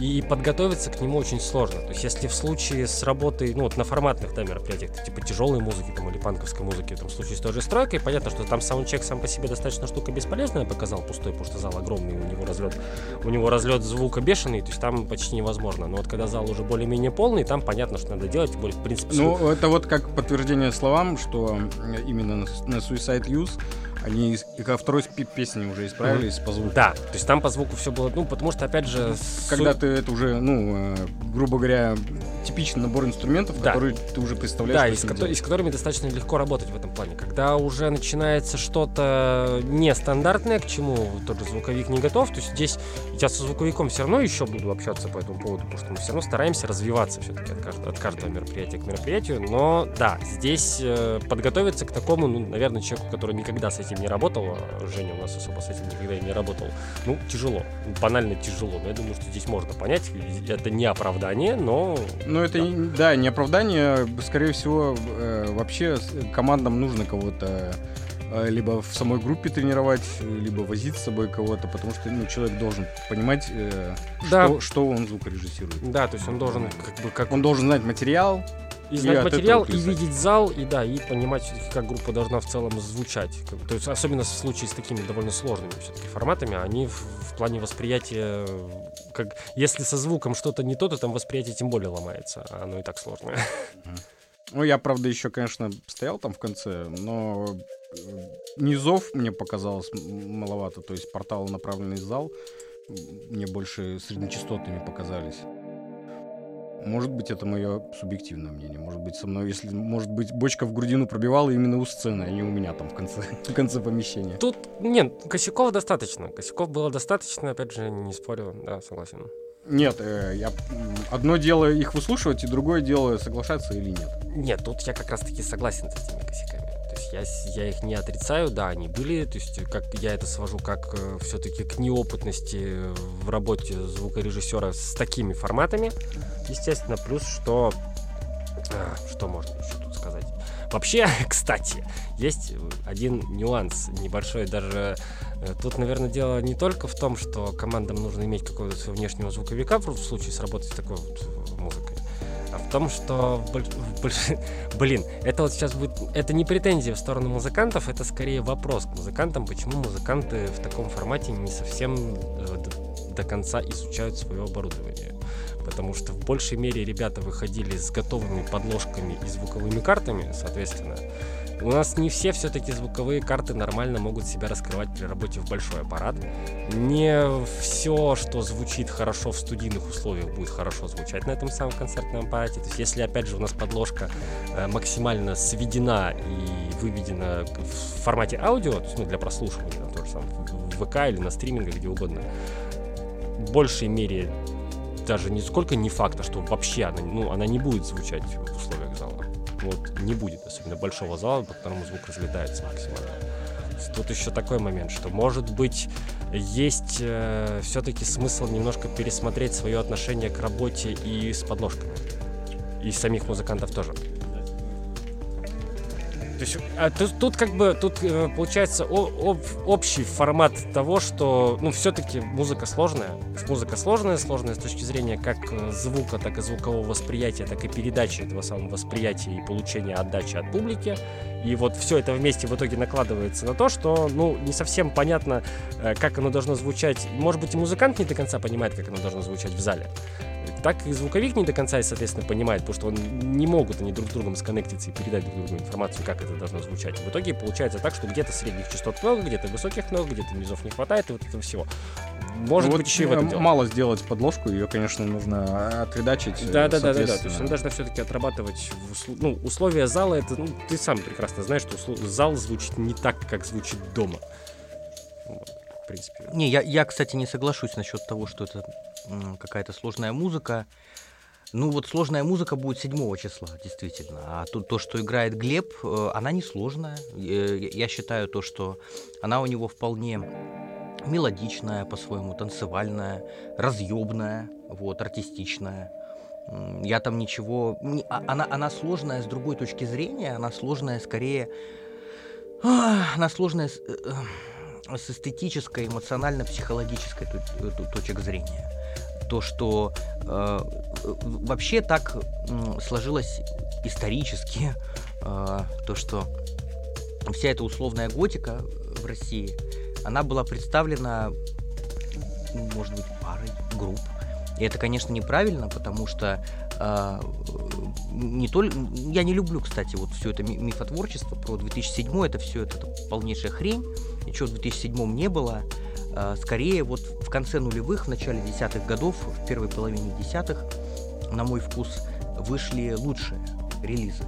и подготовиться к нему очень сложно. То есть, если в случае с работой, ну, вот на форматных, да, мероприятиях, типа тяжелой музыки там, или панковской музыки, там, в случае с той же стройкой, понятно, что там саундчек сам по себе достаточно штука бесполезная, показал пустой, потому что зал огромный, у него разлет, у него разлет звука бешеный, то есть там почти невозможно. Но вот когда зал уже более-менее полный, там понятно, что надо делать, более, в принципе... Ну, это вот как подтверждение словам, что именно на Suicide Use они и ко второй песни уже исправились mm-hmm. по звуку. Да, то есть там по звуку все было, ну, потому что, опять же... Когда су... ты это уже, ну, э, грубо говоря, типичный набор инструментов, да. которые ты уже представляешь. Да, и с, ко- и с которыми достаточно легко работать в этом плане. Когда уже начинается что-то нестандартное, к чему тот же звуковик не готов, то есть здесь я со звуковиком все равно еще буду общаться по этому поводу, потому что мы все равно стараемся развиваться все-таки от каждого, от каждого мероприятия к мероприятию, но да, здесь э, подготовиться к такому, ну, наверное, человеку, который никогда с этим не работал, а Женя у нас особо с этим никогда и не работал, ну, тяжело, банально тяжело, но я думаю, что здесь можно понять, это не оправдание, но... Ну, это, да, не оправдание, скорее всего, э, вообще командам нужно кого-то э, либо в самой группе тренировать, либо возить с собой кого-то, потому что ну, человек должен понимать, э, да. что, что он звукорежиссирует. Да, то есть он должен как бы как он должен знать материал, и знать и материал, и видеть зал, и да, и понимать все-таки, как группа должна в целом звучать. То есть, особенно в случае с такими довольно сложными все-таки форматами, они в, в плане восприятия, как если со звуком что-то не то, то там восприятие тем более ломается, а оно и так сложное. Ну, я, правда, еще, конечно, стоял там в конце, но э, низов мне показалось маловато, то есть портал направленный зал мне больше среднечастотными показались. Может быть, это мое субъективное мнение. Может быть, со мной, если, может быть, бочка в грудину пробивала именно у сцены, а не у меня там в конце, в конце помещения. Тут, нет, косяков достаточно. Косяков было достаточно, опять же, не спорю, да, согласен. Нет, э, я одно дело их выслушивать, и другое дело соглашаться или нет. Нет, тут я как раз-таки согласен с этими косяками я, я их не отрицаю, да, они были, то есть как я это свожу как э, все-таки к неопытности в работе звукорежиссера с такими форматами, естественно, плюс что, а, что можно еще. Вообще, кстати, есть один нюанс небольшой, даже э, тут, наверное, дело не только в том, что командам нужно иметь какого-то своего внешнего звуковика в случае с работой с такой вот музыкой, а в том, что блин, это вот сейчас будет, это не претензия в сторону музыкантов, это скорее вопрос к музыкантам, почему музыканты в таком формате не совсем э, до, конца изучают свое оборудование. Потому что в большей мере ребята выходили с готовыми подложками и звуковыми картами, соответственно, у нас не все все-таки звуковые карты нормально могут себя раскрывать при работе в большой аппарат. Не все, что звучит хорошо в студийных условиях, будет хорошо звучать на этом самом концертном аппарате. То есть, если опять же у нас подложка э, максимально сведена и выведена в формате аудио, то есть ну, для прослушивания, там, то же самое, в ВК или на стримингах, где угодно, в большей мере даже нисколько не факта, что вообще она, ну, она не будет звучать в условиях зала вот не будет, особенно большого зала, по которому звук разлетается максимально. Тут еще такой момент, что может быть есть э, все-таки смысл немножко пересмотреть свое отношение к работе и с подложками. И самих музыкантов тоже. То есть, а тут, тут как бы тут э, получается о, об, общий формат того, что ну все-таки музыка сложная. Музыка сложная, сложная с точки зрения как э, звука, так и звукового восприятия, так и передачи этого самого восприятия и получения отдачи от публики. И вот все это вместе в итоге накладывается на то, что ну не совсем понятно, э, как оно должно звучать. Может быть, и музыкант не до конца понимает, как оно должно звучать в зале так и звуковик не до конца, соответственно, понимает, потому что он не могут они друг с другом сконнектиться и передать друг другу информацию, как это должно звучать. В итоге получается так, что где-то средних частот много, где-то высоких много, где-то низов не хватает, и вот этого всего. Может Ну быть, вот, еще и в э, этом дело. мало сделать подложку, ее, конечно, нужно отредачить. э, Да, да, да, да, да. То есть нам должно все-таки отрабатывать в усл- ну, условия зала. Это, ну, ты сам прекрасно знаешь, что услов- зал звучит не так, как звучит дома. Вот, в принципе. Не, я, я, кстати, не соглашусь насчет того, что это какая-то сложная музыка. Ну вот сложная музыка будет 7 числа, действительно. А то, то что играет Глеб, э, она не сложная. Э, Я считаю то, что она у него вполне мелодичная, по-своему танцевальная, разъебная, вот, артистичная. Я там ничего... а- Она, она сложная с другой точки зрения, она сложная скорее... Она сложная с, э, с эстетической, эмоционально-психологической то- то- точек зрения. То, что э, э, вообще так м, сложилось исторически, э, то, что вся эта условная готика в России, она была представлена, ну, может быть, парой групп. И это, конечно, неправильно, потому что а, не только... Я не люблю, кстати, вот все это ми- мифотворчество про 2007 это все это, это полнейшая хрень. Ничего в 2007 не было. Скорее, вот в конце нулевых, в начале десятых годов, в первой половине десятых, на мой вкус, вышли лучшие релизы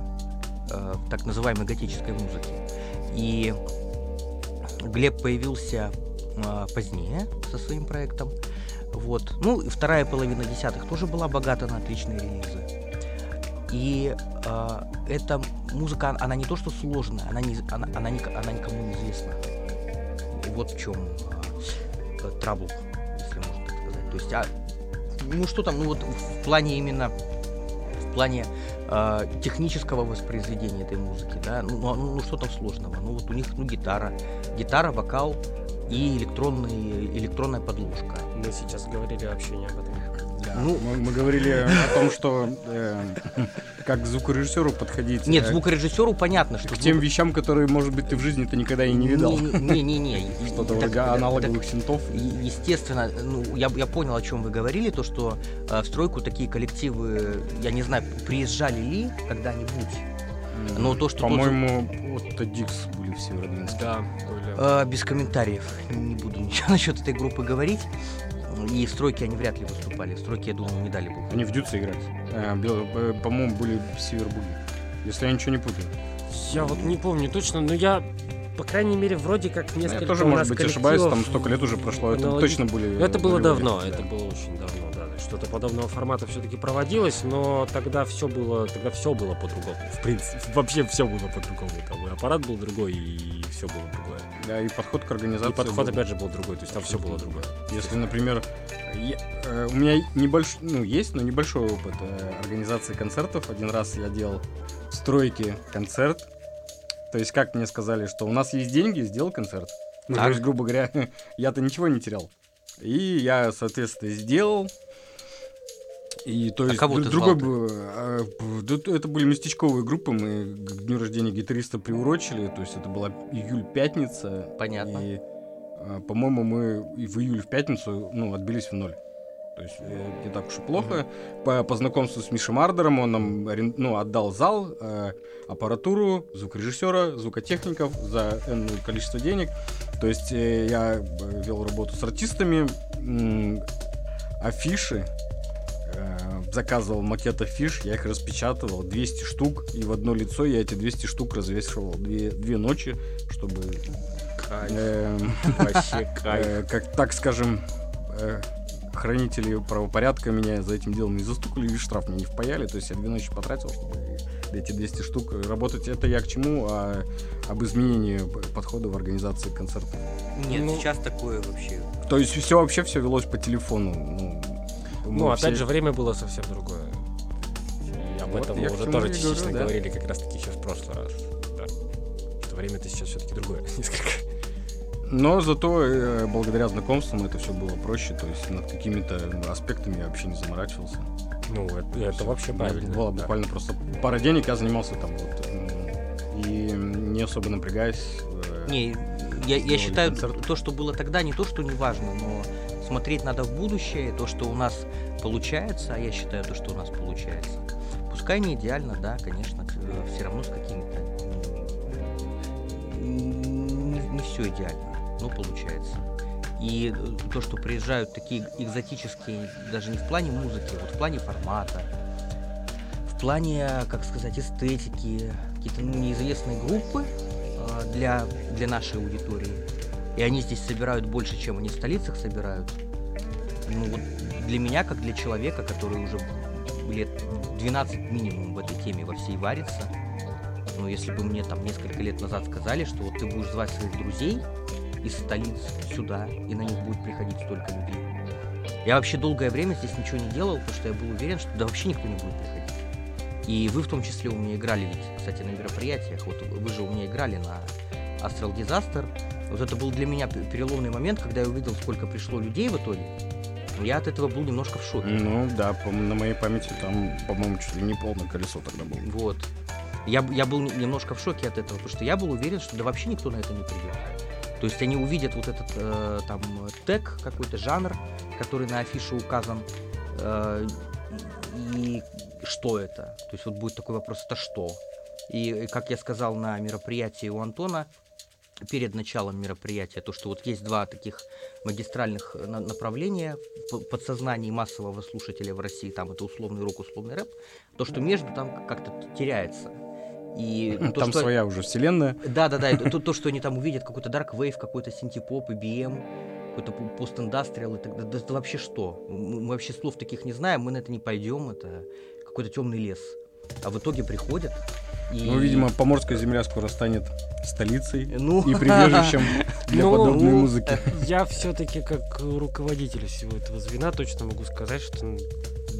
э, так называемой готической музыки. И Глеб появился а, позднее со своим проектом. Вот. Ну, и вторая половина десятых тоже была богата на отличные релизы. И а, эта музыка, она не то что сложная, она, не, она, она, ник- она никому не известна. Вот в чем а, трабл, если можно так сказать. То есть, а, ну что там, ну вот в плане именно, в плане а, технического воспроизведения этой музыки, да, ну, ну, ну, что там сложного? Ну вот у них, ну гитара, гитара, вокал и электронный, электронная подложка. Мы сейчас говорили вообще не об этом. Ну- мы, мы говорили о том, что э, как к звукорежиссеру подходить Нет, э, звукорежиссеру понятно, что к тем вещам, которые, может быть, ты в жизни-то никогда и не видал. Не-не-не. Что-то вроде так- аналоговых синтов. Естественно, ну, я, я понял, о чем вы говорили, то, что э, в стройку такие коллективы, я не знаю, приезжали ли когда-нибудь. Но то, что тот По-моему, вот Дикс были в Северодвинске. Да, были. Э, без комментариев. Не буду ничего насчет этой группы говорить. И в стройке они вряд ли выступали. В стройке, я думаю, не дали бы. Они в Дюце играть. Э, бел- э, По-моему, были в Севербуге. Если я ничего не путаю. Я вот не помню точно, но я, по крайней мере, вроде как несколько я тоже, может быть, ошибаюсь, там столько лет уже прошло. Это аналоги- точно были... Ну, Это было давно, да. это было очень давно, да. Что-то подобного формата все-таки проводилось, но тогда все было, тогда все было по-другому. В принципе, вообще все было по-другому. Там и аппарат был другой, и все было другое. Да, и подход к организации. И подход был. опять же был другой, то есть там все было другое. Если, например, я- э, у меня небольшой, ну, есть, но небольшой опыт э, организации концертов. Один раз я делал в стройке концерт. То есть, как мне сказали, что у нас есть деньги, сделал концерт. Ну, то есть, грубо говоря, я-то ничего не терял. И я, соответственно, сделал. И то А есть кого дру- ты другой звал-то? бы, э, б- да, это были местечковые группы, мы к дню рождения гитариста приурочили, то есть это была июль-пятница. Понятно. И, э, по-моему, мы и в июле в пятницу, ну, отбились в ноль. То есть э, не так уж и плохо. По, по знакомству с Мишей Мардером он нам ну, отдал зал, э, аппаратуру, звукорежиссера, звукотехников за энное количество денег. То есть э, я э, вел работу с артистами, м, афиши, э, заказывал макет афиш, я их распечатывал, 200 штук, и в одно лицо я эти 200 штук развешивал две, две ночи, чтобы, Вообще э, как так скажем, э, хранители правопорядка меня за этим делом не застукали и штраф мне не впаяли, то есть я две ночи потратил, чтобы эти 200 штук работать. Это я к чему? А, об изменении подхода в организации концертов. Нет, Ну- сейчас такое вообще. То есть все вообще все велось по телефону. Ну, Ну, опять все- же, время было совсем другое. И об Вот этом мы уже тоже частично говорю, да. говорили как раз-таки еще в прошлый раз. Да. Что время-то сейчас все-таки другое несколько. Но зато э, благодаря знакомствам это все было проще, то есть над какими-то аспектами я вообще не заморачивался. Ну, это, это вообще правильно. Было да. буквально просто пара денег, я занимался там вот. И не особо напрягаясь. э, Не, я, я считаю, концерт. то, что было тогда, не то, что не важно, но смотреть надо в будущее. То, что у нас получается, а я считаю то, что у нас получается. Пускай не идеально, да, конечно, все равно с какими-то не, не все идеально, но получается. И то, что приезжают такие экзотические, даже не в плане музыки, вот в плане формата, в плане, как сказать, эстетики, какие-то неизвестные группы э, для, для нашей аудитории. И они здесь собирают больше, чем они в столицах собирают. Ну вот для меня, как для человека, который уже лет 12 минимум в этой теме во всей варится, ну если бы мне там несколько лет назад сказали, что вот ты будешь звать своих друзей, из столиц сюда, и на них будет приходить столько людей. Я вообще долгое время здесь ничего не делал, потому что я был уверен, что да вообще никто не будет приходить. И вы в том числе у меня играли ведь, кстати, на мероприятиях. Вот вы же у меня играли на Astral Disaster. Вот это был для меня переломный момент, когда я увидел, сколько пришло людей в итоге. Я от этого был немножко в шоке. Ну да, по, на моей памяти там, по-моему, чуть ли не полное колесо тогда было. Вот. Я, я был немножко в шоке от этого, потому что я был уверен, что да вообще никто на это не придет. То есть они увидят вот этот э, там тег, какой-то жанр, который на афише указан, э, и что это? То есть вот будет такой вопрос, это что? И, как я сказал на мероприятии у Антона, перед началом мероприятия, то, что вот есть два таких магистральных э, направления в подсознании массового слушателя в России, там это условный рок, условный рэп, то, что между там как-то теряется. И то, там что... своя уже вселенная. Да, да, да. то, то, что они там увидят, какой-то Dark Wave, какой-то синтепоп, IBM, какой-то пост-индастриал, и так да, это вообще что? Мы вообще слов таких не знаем, мы на это не пойдем, это какой-то темный лес. А в итоге приходят и... Ну, видимо, Поморская земля скоро станет столицей ну... и прибежищем для ну, подобной музыки. Я все-таки как руководитель всего этого звена точно могу сказать, что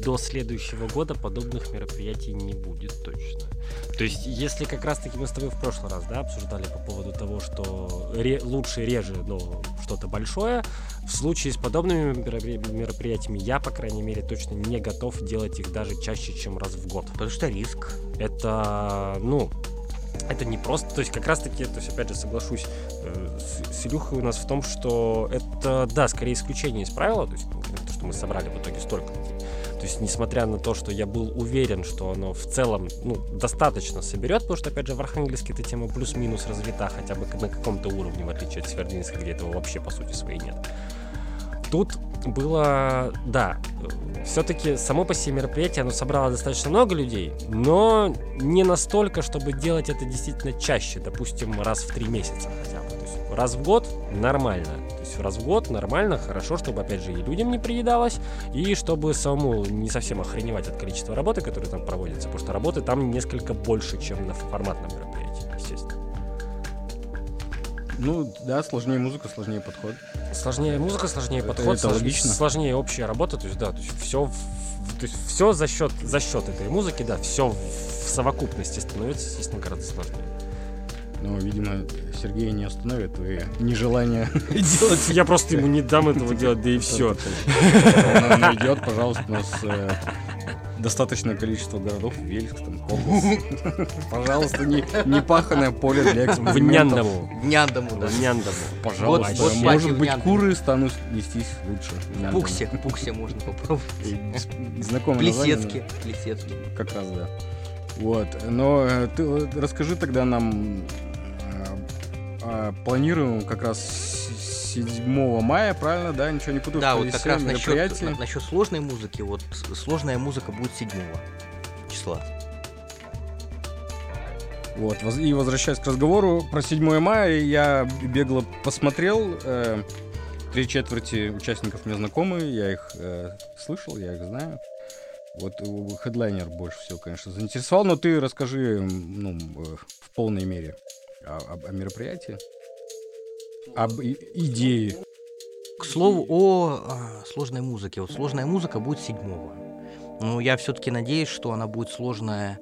до следующего года подобных мероприятий не будет точно. То есть, если как раз-таки мы с тобой в прошлый раз, да, обсуждали по поводу того, что ре- лучше реже, но что-то большое, в случае с подобными мероприятиями я, по крайней мере, точно не готов делать их даже чаще, чем раз в год. Потому что риск. Это, ну, это не просто, то есть как раз таки, то есть опять же соглашусь э, с, с Илюхой у нас в том, что это, да, скорее исключение из правила, то есть то, что мы собрали в итоге столько то есть, несмотря на то, что я был уверен, что оно в целом ну, достаточно соберет, потому что, опять же, в Архангельске эта тема плюс-минус развита хотя бы на каком-то уровне, в отличие от Северодвинска, где этого вообще, по сути, своей нет. Тут было, да, все-таки само по себе мероприятие, оно собрало достаточно много людей, но не настолько, чтобы делать это действительно чаще, допустим, раз в три месяца хотя бы. То есть раз в год нормально есть раз в год нормально, хорошо, чтобы, опять же, и людям не приедалось, и чтобы самому не совсем охреневать от количества работы, которая там проводится, потому что работы там несколько больше, чем на форматном мероприятии, естественно. Ну, да, сложнее музыка, сложнее подход. Сложнее музыка, сложнее это, подход, это логично. сложнее общая работа, то есть, да, то есть все, то есть все за счет, за счет этой музыки, да, все в совокупности становится, естественно, гораздо сложнее. Ну, видимо, Сергея не остановит твои нежелание делать. Я просто ему не дам этого делать, да и все. Он найдет, пожалуйста, у нас э, достаточное количество городов, Вельск, там. Пожалуйста, не, не паханное поле для экспериментов. В Няндаму. В Няндаму, да. В Няндаму. Пожалуйста. Вот, вот может быть, куры станут нестись лучше. Пуксе, Пуксе можно попробовать. Знакомый Плесецки. Плесецки. Как раз, да. Вот, но э, ты расскажи тогда нам а, планируем как раз 7 мая, правильно, да? Ничего не путаю. Да, вот как раз насчет, на, насчет сложной музыки. Вот сложная музыка будет 7 числа. Вот, и возвращаясь к разговору про 7 мая, я бегло посмотрел. Э, три четверти участников мне знакомы, я их э, слышал, я их знаю. Вот хедлайнер больше всего, конечно, заинтересовал, но ты расскажи ну, э, в полной мере о, о, о мероприятии, об идее. К слову о а, сложной музыке. Вот сложная музыка будет седьмого. Ну, я все-таки надеюсь, что она будет сложная,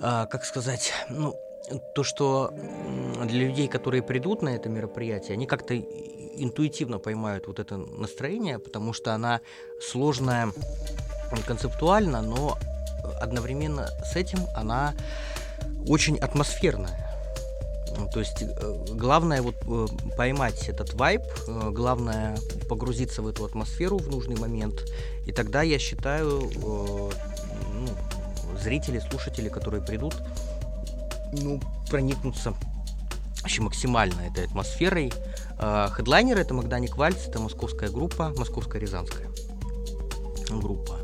а, как сказать, ну, то, что для людей, которые придут на это мероприятие, они как-то интуитивно поймают вот это настроение, потому что она сложная концептуально, но одновременно с этим она очень атмосферная То есть э, главное вот э, поймать этот вайб, э, главное погрузиться в эту атмосферу в нужный момент, и тогда я считаю, ну, зрители, слушатели, которые придут, ну, проникнутся вообще максимально этой атмосферой. Хедлайнер это Магданик Вальц, это московская группа, московская рязанская группа.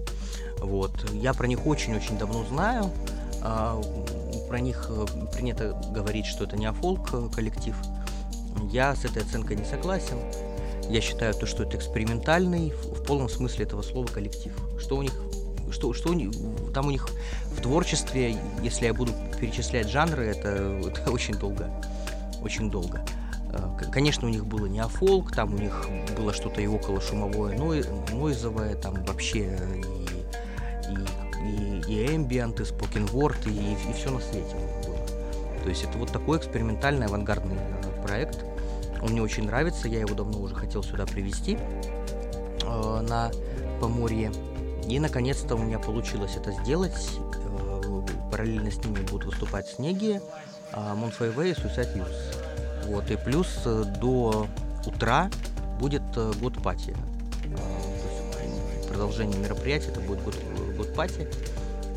Вот. Я про них очень-очень давно знаю. Про них э, принято говорить, что это не афолк э, коллектив. Я с этой оценкой не согласен. Я считаю то, что это экспериментальный, в полном смысле этого слова коллектив. Что у них, что, что у них, там у них в творчестве, если я буду перечислять жанры, это, это очень долго, очень долго. Э, конечно, у них было не афолк, там у них было что-то и около шумовое, нойзовое, там вообще и, и ambient, и spoken word, и, и, все на свете было. То есть это вот такой экспериментальный авангардный э, проект. Он мне очень нравится, я его давно уже хотел сюда привести э, на Поморье. И наконец-то у меня получилось это сделать. Э, параллельно с ними будут выступать Снеги, э, Монфейвей и Suicide Youth. Вот, и плюс э, до утра будет э, goth party. Продолжение мероприятия, это будет goth, goth party.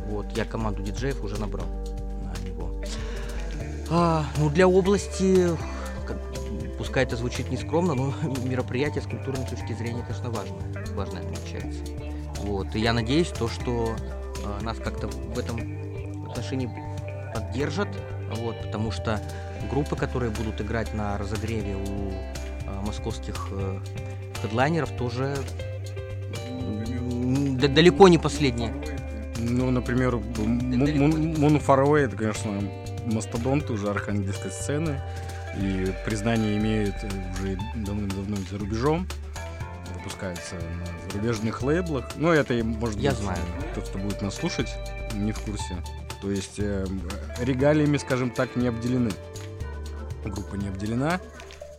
Вот, я команду диджеев уже набрал на него. А, ну, для области, как, пускай это звучит нескромно, но мероприятие с культурной точки зрения, конечно, важное. Важное отмечается. Вот, и я надеюсь, то, что а, нас как-то в этом отношении поддержат, вот, потому что группы, которые будут играть на разогреве у а, московских а, хедлайнеров, тоже далеко не последние. Ну, например, Мун Фаровей, это, конечно, мастодонт уже архангельской сцены. И признание имеет уже давным-давно за рубежом. Выпускается на зарубежных лейблах. Ну, это, может Я быть, знаю. тот, кто будет нас слушать, не в курсе. То есть э, регалиями, скажем так, не обделены. Группа не обделена.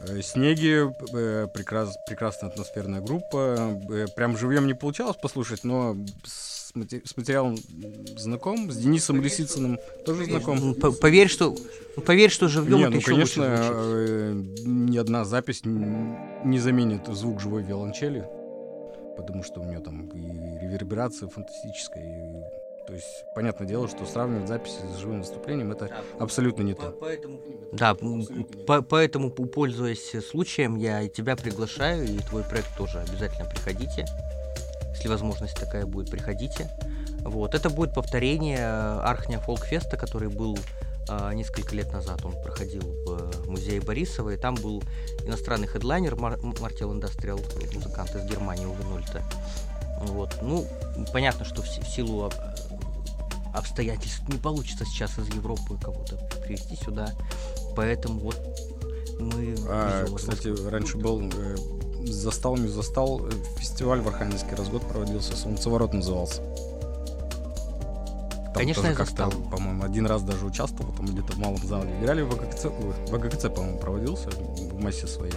Э, Снеги, э, прекрас, прекрасная атмосферная группа. Э, прям живьем не получалось послушать, но с, мати- с материалом знаком, с Денисом Лисицыным тоже знаком. Поверь, что, поверь, что живьем Не, это ну, еще конечно, э, ни одна запись не заменит звук живой виолончели, потому что у нее там и реверберация фантастическая, и то есть, понятное дело, что сравнивать записи с живым выступлением это абсолютно не то. Да, м, по- поэтому, п- пользуясь случаем, я и тебя приглашаю, и твой проект тоже обязательно приходите. Если возможность такая будет, приходите. Вот. Это будет повторение э, Архня Фолкфеста, который был а, несколько лет назад. Он проходил в э, музее Борисова, и там был иностранный хедлайнер Мар- Мартел Индастриал, музыкант из Германии, Уве Нольта. Вот. Ну, понятно, что в, в силу обстоятельств не получится сейчас из Европы кого-то привезти сюда. Поэтому вот мы... А, кстати, раньше был э, застал, не застал, фестиваль в Архангельске раз год проводился, Солнцеворот назывался. Там Конечно, я застал. по-моему, один раз даже участвовал, там где-то в малом зале играли в ой, в АГКЦ, по-моему, проводился в массе своей.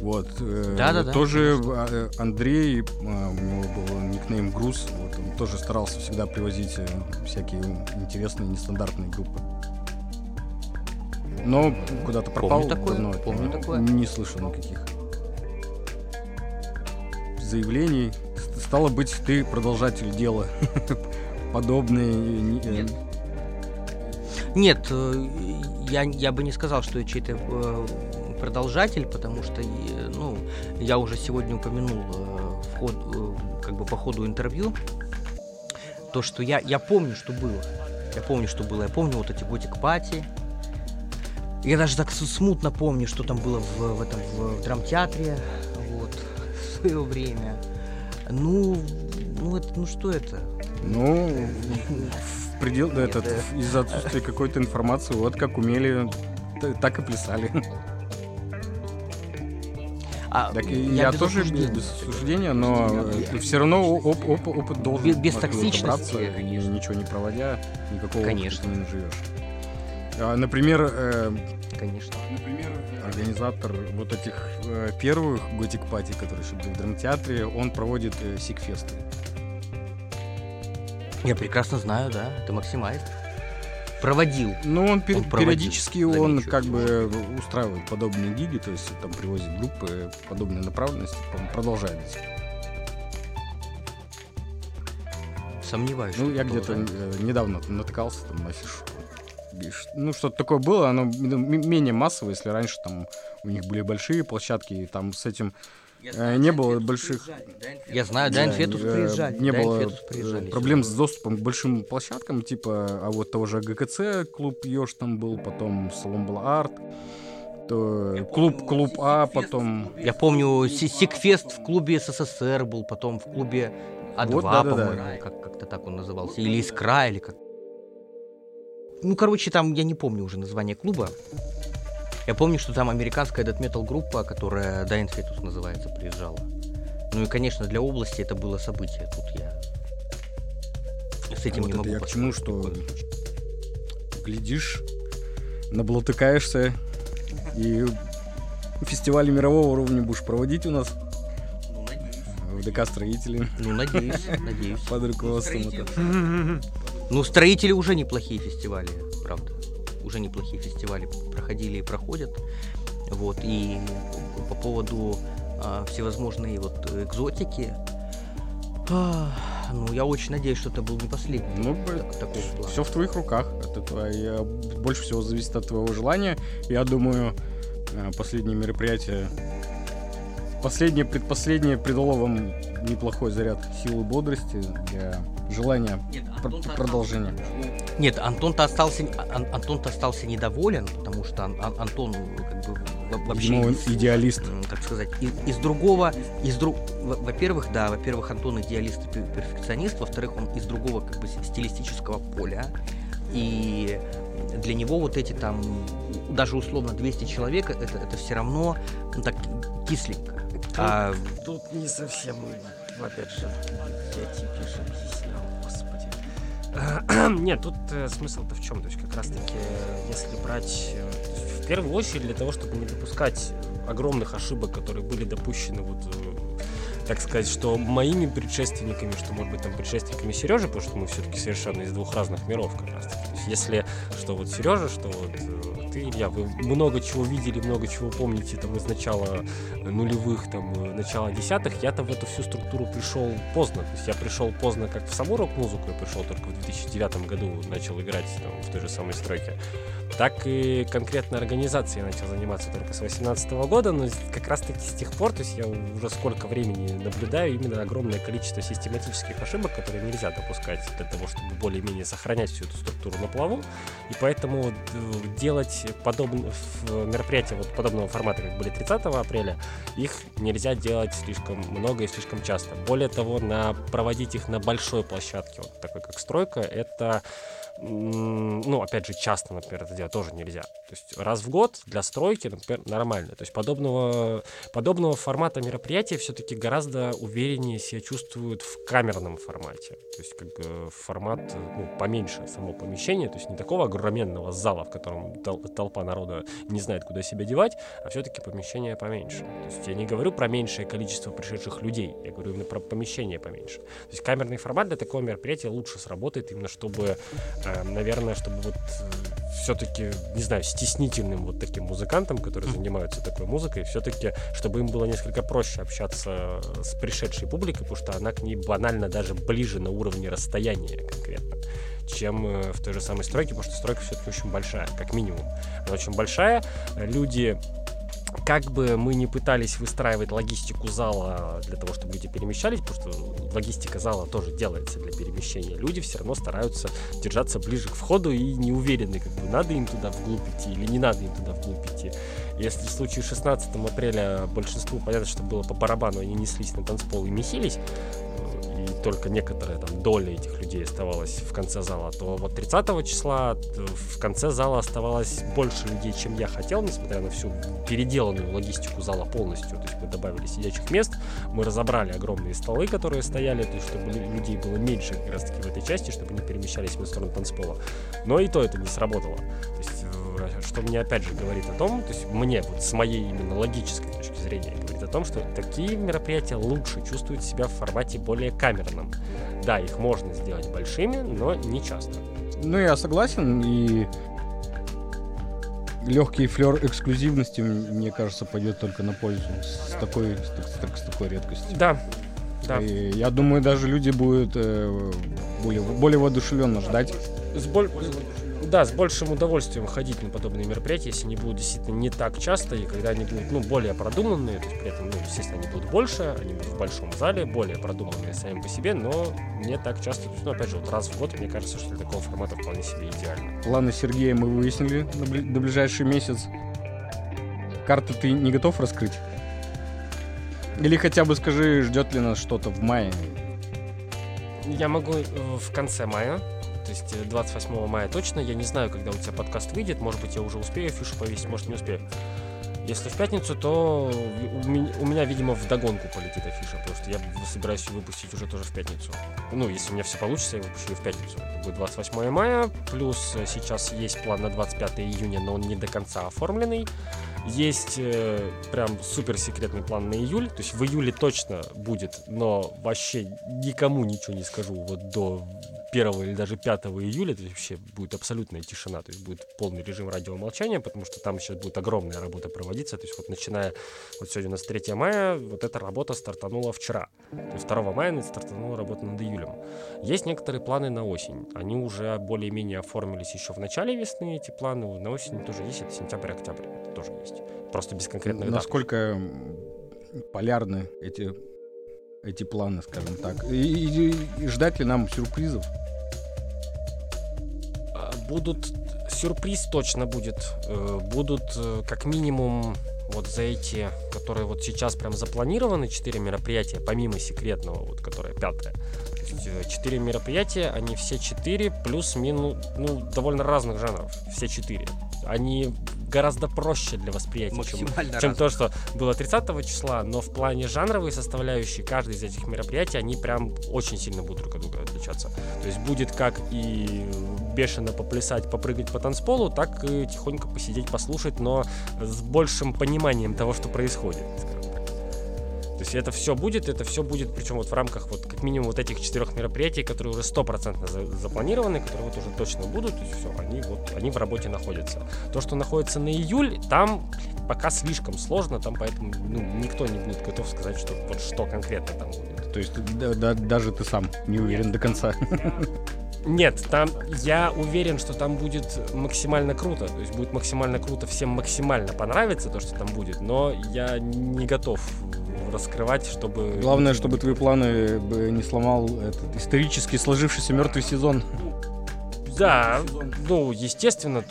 Вот. э, Да-да-да, Тоже э, Андрей, э, у него был никнейм Груз, вот, тоже старался всегда привозить э, всякие интересные, нестандартные группы. Но куда-то пропал Помню такое, давно помню него. такое. Не слышал никаких заявлений. Стало быть, ты продолжатель дела. Подобные... не- э, Нет, э, я, я бы не сказал, что я чей-то э, продолжатель, потому что, э, ну, я уже сегодня упомянул э, в ход, э, как бы по ходу интервью, то, что я, я помню, что было. Я помню, что было. Я помню вот эти готик пати. Я даже так смутно помню, что там было в, в этом в, драмтеатре, вот, в свое время. Ну, ну, это, ну что это? Ну, в предел, да, этот, да. из-за отсутствия какой-то информации, вот как умели, так и плясали. А, Так и я, без тоже осуждения. без, без осуждения, но все равно оп- оп- опыт должен Без- токсичности, конечно. ничего не проводя, никакого Конечно. опыта не наживешь. А, Например, э, Конечно. организатор вот этих э, первых готик пати, которые еще были в драмтеатре, он проводит э, сикфесты. Я прекрасно знаю, да, это Максимайст. Проводил. Ну, он, пер- Он проводил, периодически он как бы устраивает подобные гиги, то есть там привозит группы подобной направленности, продолжает. до сих пор. Сомневаюсь. Ну, я где-то э, недавно натыкался там на фишу. Ну, что-то такое было, оно м- менее массовое, если раньше там у них были большие площадки, и там с этим не было больших... Я знаю, Dying Да, Fetus э, приезжали. Не было э, проблем с доступом к большим площадкам, типа, а вот того же ГКЦ, клуб Ёж там был, потом Салон Арт, то клуб, клуб А, потом... Я помню, Си- Сикфест в клубе СССР был, потом в клубе А2, Вот, да-да-да. по-моему, как- как-то так он назывался. Или Искра, или как. Ну, короче, там я не помню уже название клуба. Я помню, что там американская дэт-метал группа, которая Dying Fetus называется, приезжала. Ну и, конечно, для области это было событие. Тут я с этим Вот не это могу я к чему, что глядишь, наблатыкаешься, и фестивали мирового уровня будешь проводить у нас в ДК строители Ну, надеюсь, надеюсь. под руководством это. Ну, строители уже неплохие фестивали, правда. Уже неплохие фестивали проходили и проходят. Вот, и по поводу а, всевозможной вот экзотики, а, ну, я очень надеюсь, что это был не последний. Ну, так- плана. все в твоих руках. Это твоя... Больше всего зависит от твоего желания. Я думаю, э, последнее мероприятие... Последнее, предпоследнее придало вам неплохой заряд силы бодрости для желания пр- продолжения. Нет, Антон-то остался, Ан- Антон-то остался недоволен, потому что Ан- Ан- Антон ну, как бы во- вообще Видимо, он идеалист. как сказать, из, из другого, из друг, во- во-первых, да, во-первых, Антон идеалист и пер- перфекционист, во-вторых, он из другого как бы стилистического поля, и для него вот эти там даже условно 200 человек это, это все равно ну, так кисленько. А Тут не совсем, опять же, я тебе господи. Нет, тут э, смысл-то в чем? То есть как раз-таки, э, если брать э, в первую очередь для того, чтобы не допускать огромных ошибок, которые были допущены вот так сказать, что моими предшественниками, что, может быть, там, предшественниками Сережи, потому что мы все-таки совершенно из двух разных миров, как раз если, что вот Сережа, что вот ты, Илья, вы много чего видели, много чего помните, там, из начала нулевых, там, э, начала десятых, я-то в эту всю структуру пришел поздно. То есть, я пришел поздно как в саму рок-музыку, я пришел только в 2009 году, начал играть там, в той же самой стройке так и конкретно организацией я начал заниматься только с 2018 года, но как раз таки с тех пор, то есть я уже сколько времени наблюдаю именно огромное количество систематических ошибок, которые нельзя допускать для того, чтобы более-менее сохранять всю эту структуру на плаву, и поэтому э, делать подобные мероприятия вот подобного формата, как были 30 апреля, их нельзя делать слишком много и слишком часто. Более того, на, проводить их на большой площадке, вот такой как стройка, это ну, опять же, часто, например, это делать тоже нельзя. То есть раз в год для стройки, например, нормально. То есть подобного, подобного формата мероприятия все-таки гораздо увереннее себя чувствуют в камерном формате. То есть как бы формат ну, поменьше само помещение, то есть не такого огроменного зала, в котором тол- толпа народа не знает, куда себя девать, а все-таки помещение поменьше. То есть я не говорю про меньшее количество пришедших людей, я говорю именно про помещение поменьше. То есть камерный формат для такого мероприятия лучше сработает, именно чтобы э, наверное, чтобы вот все-таки, не знаю, стеснительным вот таким музыкантам, которые занимаются такой музыкой, все-таки, чтобы им было несколько проще общаться с пришедшей публикой, потому что она к ней банально даже ближе на уровне расстояния конкретно чем э, в той же самой стройке, потому что стройка все-таки очень большая, как минимум. Она очень большая, люди как бы мы не пытались выстраивать логистику зала для того, чтобы люди перемещались, потому что логистика зала тоже делается для перемещения, люди все равно стараются держаться ближе к входу и не уверены, как бы надо им туда вглубь идти или не надо им туда вглубь идти. Если в случае 16 апреля большинству понятно, что было по барабану, они неслись на танцпол и месились, и только некоторая там доля этих людей оставалась в конце зала, то вот 30 числа э, в конце зала оставалось больше людей, чем я хотел, несмотря на всю переделанную логистику зала полностью. То есть мы добавили сидячих мест, мы разобрали огромные столы, которые стояли, то есть чтобы лю- людей было меньше как раз таки в этой части, чтобы они перемещались в сторону танцпола. Но и то это не сработало. Что мне опять же говорит о том, то есть мне вот с моей именно логической точки зрения говорит о том, что такие мероприятия лучше чувствуют себя в формате более камерном. Да, их можно сделать большими, но не часто. Ну, я согласен, и легкий флер эксклюзивности, мне кажется, пойдет только на пользу с такой, с, с, с такой редкостью. Да, да. И я думаю, даже люди будут э, более, более воодушевленно ждать. С боль... Да, с большим удовольствием ходить на подобные мероприятия, если они будут действительно не так часто, и когда они будут, ну, более продуманные, то есть при этом, ну, естественно, они будут больше, они будут в большом зале, более продуманные сами по себе, но не так часто. То есть, ну, опять же, вот раз в год, мне кажется, что для такого формата вполне себе идеально. Планы Сергея мы выяснили на, бли- на ближайший месяц. Карты ты не готов раскрыть? Или хотя бы скажи, ждет ли нас что-то в мае? Я могу э, в конце мая то есть 28 э, мая точно. Я не знаю, когда у тебя подкаст выйдет. Может быть, я уже успею афишу повесить, может, не успею. Если в пятницу, то у меня, у меня, видимо, в догонку полетит афиша, потому что я собираюсь ее выпустить уже тоже в пятницу. Ну, если у меня все получится, я выпущу ее в пятницу. Это будет 28 мая, плюс э, сейчас есть план на 25 июня, но он не до конца оформленный. Есть э, прям супер секретный план на июль, то есть в июле точно будет, но вообще никому ничего не скажу вот до 1 или даже 5 июля, то есть вообще будет абсолютная тишина, то есть будет полный режим радиомолчания, потому что там сейчас будет огромная работа проводиться, то есть вот начиная, вот сегодня у нас 3 мая, вот эта работа стартанула вчера, то есть 2 мая стартанула работа над июлем. Есть некоторые планы на осень, они уже более-менее оформились еще в начале весны, эти планы, на осень тоже есть, это сентябрь-октябрь, это тоже есть, просто без конкретных Насколько дат. полярны эти эти планы, скажем так? И, и, и ждать ли нам сюрпризов? Будут сюрприз точно будет. Э, будут э, как минимум вот за эти, которые вот сейчас прям запланированы, четыре мероприятия, помимо секретного, вот которое пятое. Э, четыре мероприятия, они все четыре, плюс-минус, ну, довольно разных жанров, все четыре. Они гораздо проще для восприятия, чем, чем то, что было 30 числа, но в плане жанровой составляющей каждый из этих мероприятий, они прям очень сильно будут друг от друга отличаться. То есть будет как и бешено поплясать, попрыгать по танцполу, так и тихонько посидеть, послушать, но с большим пониманием того, что происходит, то есть это все будет, это все будет, причем вот в рамках вот как минимум вот этих четырех мероприятий, которые уже стопроцентно за, запланированы, которые вот уже точно будут, то есть все, они вот, они в работе находятся. То, что находится на июль, там пока слишком сложно, там поэтому ну, никто не будет готов сказать, что вот что конкретно там будет. То есть да, да, даже ты сам не уверен Нет. до конца. Нет, там я уверен, что там будет максимально круто. То есть будет максимально круто, всем максимально понравится то, что там будет, но я не готов раскрывать, чтобы... Главное, чтобы твои планы не сломал этот исторически сложившийся мертвый сезон. Да, ну, естественно,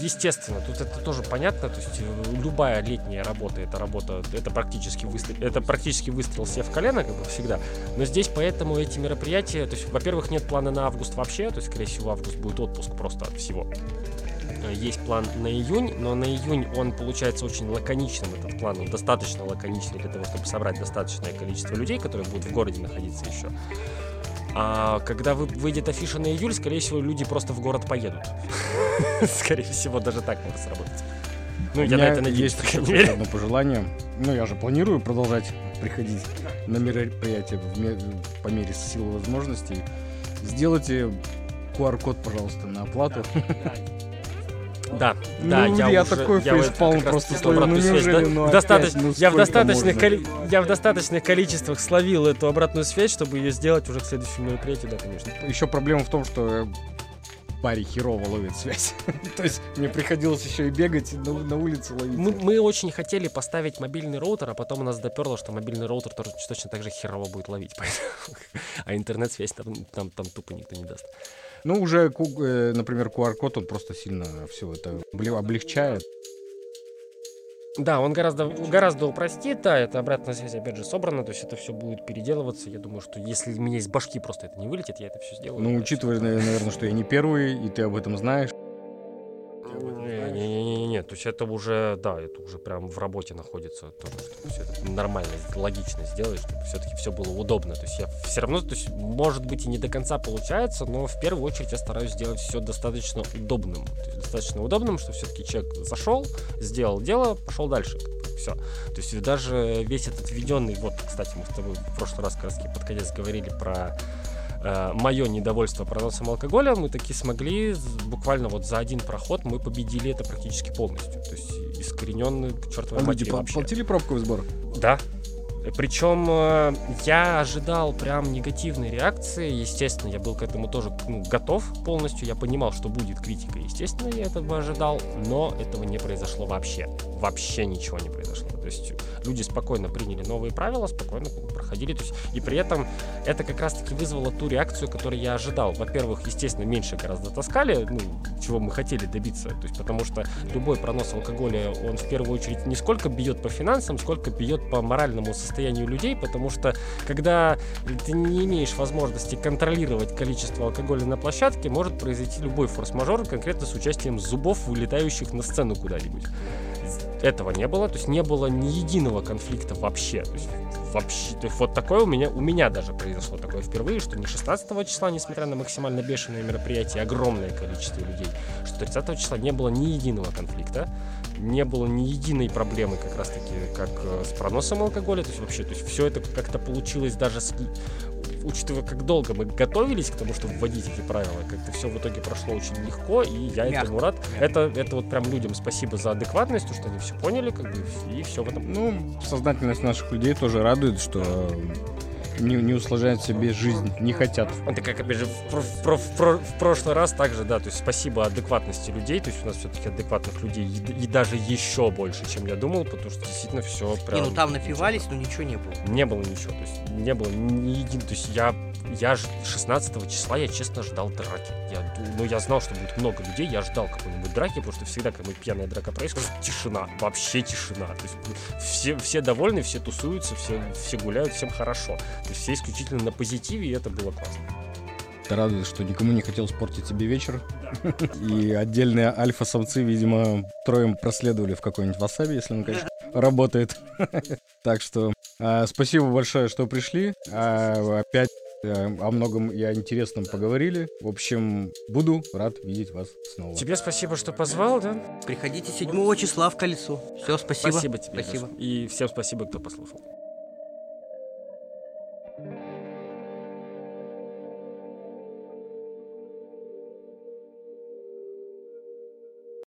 естественно, тут это тоже понятно, то есть э, любая летняя работа, это работа, это практически выстрел, это практически выстрел себе в колено, как бы всегда, но здесь поэтому эти мероприятия, то есть, во-первых, нет плана на август вообще, то есть, скорее всего, август будет отпуск просто от всего, Э, есть план на июнь, но на июнь он получается очень лаконичным, этот план, он достаточно лаконичный для того, чтобы собрать достаточное количество людей, которые будут в городе находиться еще. А когда вы, выйдет афиша на июль, скорее всего, люди просто в город поедут. Скорее всего, даже так может сработать. Ну, я на это надеюсь. Есть еще одно пожелание. Ну, я же планирую продолжать приходить на мероприятия по мере силы возможностей. Сделайте QR-код, пожалуйста, на оплату. Да, да, ну, я, я уже, такой я фейспалм просто словил, ну неужели, ну достаточно, ну, я, в достаточных коли... я в достаточных количествах словил эту обратную связь, чтобы ее сделать уже к следующему мероприятию, да, конечно. Еще проблема в том, что парень херово ловит связь. То есть мне приходилось еще и бегать на, на улице ловить. Мы, мы очень хотели поставить мобильный роутер, а потом у нас доперло, что мобильный роутер тоже точно так же херово будет ловить. а интернет-связь там, там, там тупо никто не даст. Ну, уже, э, например, QR-код, он просто сильно все это облегчает. Да, он гораздо, гораздо упростит, да, это обратная связь, опять же, собрана, то есть это все будет переделываться. Я думаю, что если у меня из башки просто это не вылетит, я это все сделаю. Ну, учитывая, наверное, что я не первый, и ты об этом знаешь. Не-не-не, то есть это уже, да, это уже прям в работе находится, то, чтобы все это нормально, логично сделать, чтобы все-таки все было удобно. То есть я все равно, то есть может быть и не до конца получается, но в первую очередь я стараюсь сделать все достаточно удобным. То есть достаточно удобным, что все-таки человек зашел, сделал дело, пошел дальше. Все. То есть даже весь этот введенный, вот, кстати, мы с тобой в прошлый раз как раз под конец говорили про э, мое недовольство проносом алкоголя, мы таки смогли буквально вот за один проход мы победили это практически полностью. То есть искорененный к чертовой А люди матери по- вообще. платили пробковый сбор? Да. Причем э, я ожидал прям негативной реакции. Естественно, я был к этому тоже ну, готов полностью. Я понимал, что будет критика. Естественно, я этого ожидал. Но этого не произошло вообще. Вообще ничего не произошло. То есть люди спокойно приняли новые правила, спокойно проходили. То есть, и при этом это как раз-таки вызвало ту реакцию, которую я ожидал. Во-первых, естественно, меньше гораздо таскали, ну, чего мы хотели добиться. То есть, потому что любой пронос алкоголя, он в первую очередь не сколько бьет по финансам, сколько бьет по моральному состоянию людей, потому что когда ты не имеешь возможности контролировать количество алкоголя на площадке, может произойти любой форс-мажор, конкретно с участием зубов, вылетающих на сцену куда-нибудь. Этого не было, то есть не было ни единого конфликта вообще. То есть вообще, то есть вот такое у меня, у меня даже произошло такое впервые, что не 16 числа, несмотря на максимально бешеное мероприятие, огромное количество людей, что 30 числа не было ни единого конфликта, не было ни единой проблемы как раз таки, как э, с проносом алкоголя, то есть вообще, то есть все это как-то получилось даже с учитывая, как долго мы готовились к тому, чтобы вводить эти правила, как-то все в итоге прошло очень легко, и я Мягко. этому рад. Это, это вот прям людям спасибо за адекватность, то, что они все поняли, как бы, и все в этом. Ну, сознательность наших людей тоже радует, что не, не усложняют себе жизнь, не хотят. Это как, опять же, в, в в в прошлый раз также, да, то есть спасибо адекватности людей, то есть у нас все-таки адекватных людей и, и даже еще больше, чем я думал, потому что действительно все прям... Не, ну там напивались, но ничего не было. Не было ничего, то есть не было ни един, то есть я, я ж 16 числа, я честно ждал драки. Я, ну, я знал, что будет много людей, я ждал какой-нибудь драки, потому что всегда, когда пьяная драка происходит, тишина, вообще тишина. То есть все, все довольны, все тусуются, все, все гуляют, всем хорошо. То есть все исключительно на позитиве, и это было классно. Это радует, что никому не хотел испортить себе вечер. И отдельные альфа-самцы, видимо, троем проследовали в какой-нибудь васаби, если он, конечно, работает. Так что а, спасибо большое, что пришли. А, Опять о многом и о интересном поговорили. В общем, буду рад видеть вас снова. Тебе спасибо, что позвал, да? Приходите 7 числа в колесо. Все, спасибо. Спасибо тебе. Спасибо. И всем спасибо, кто послушал.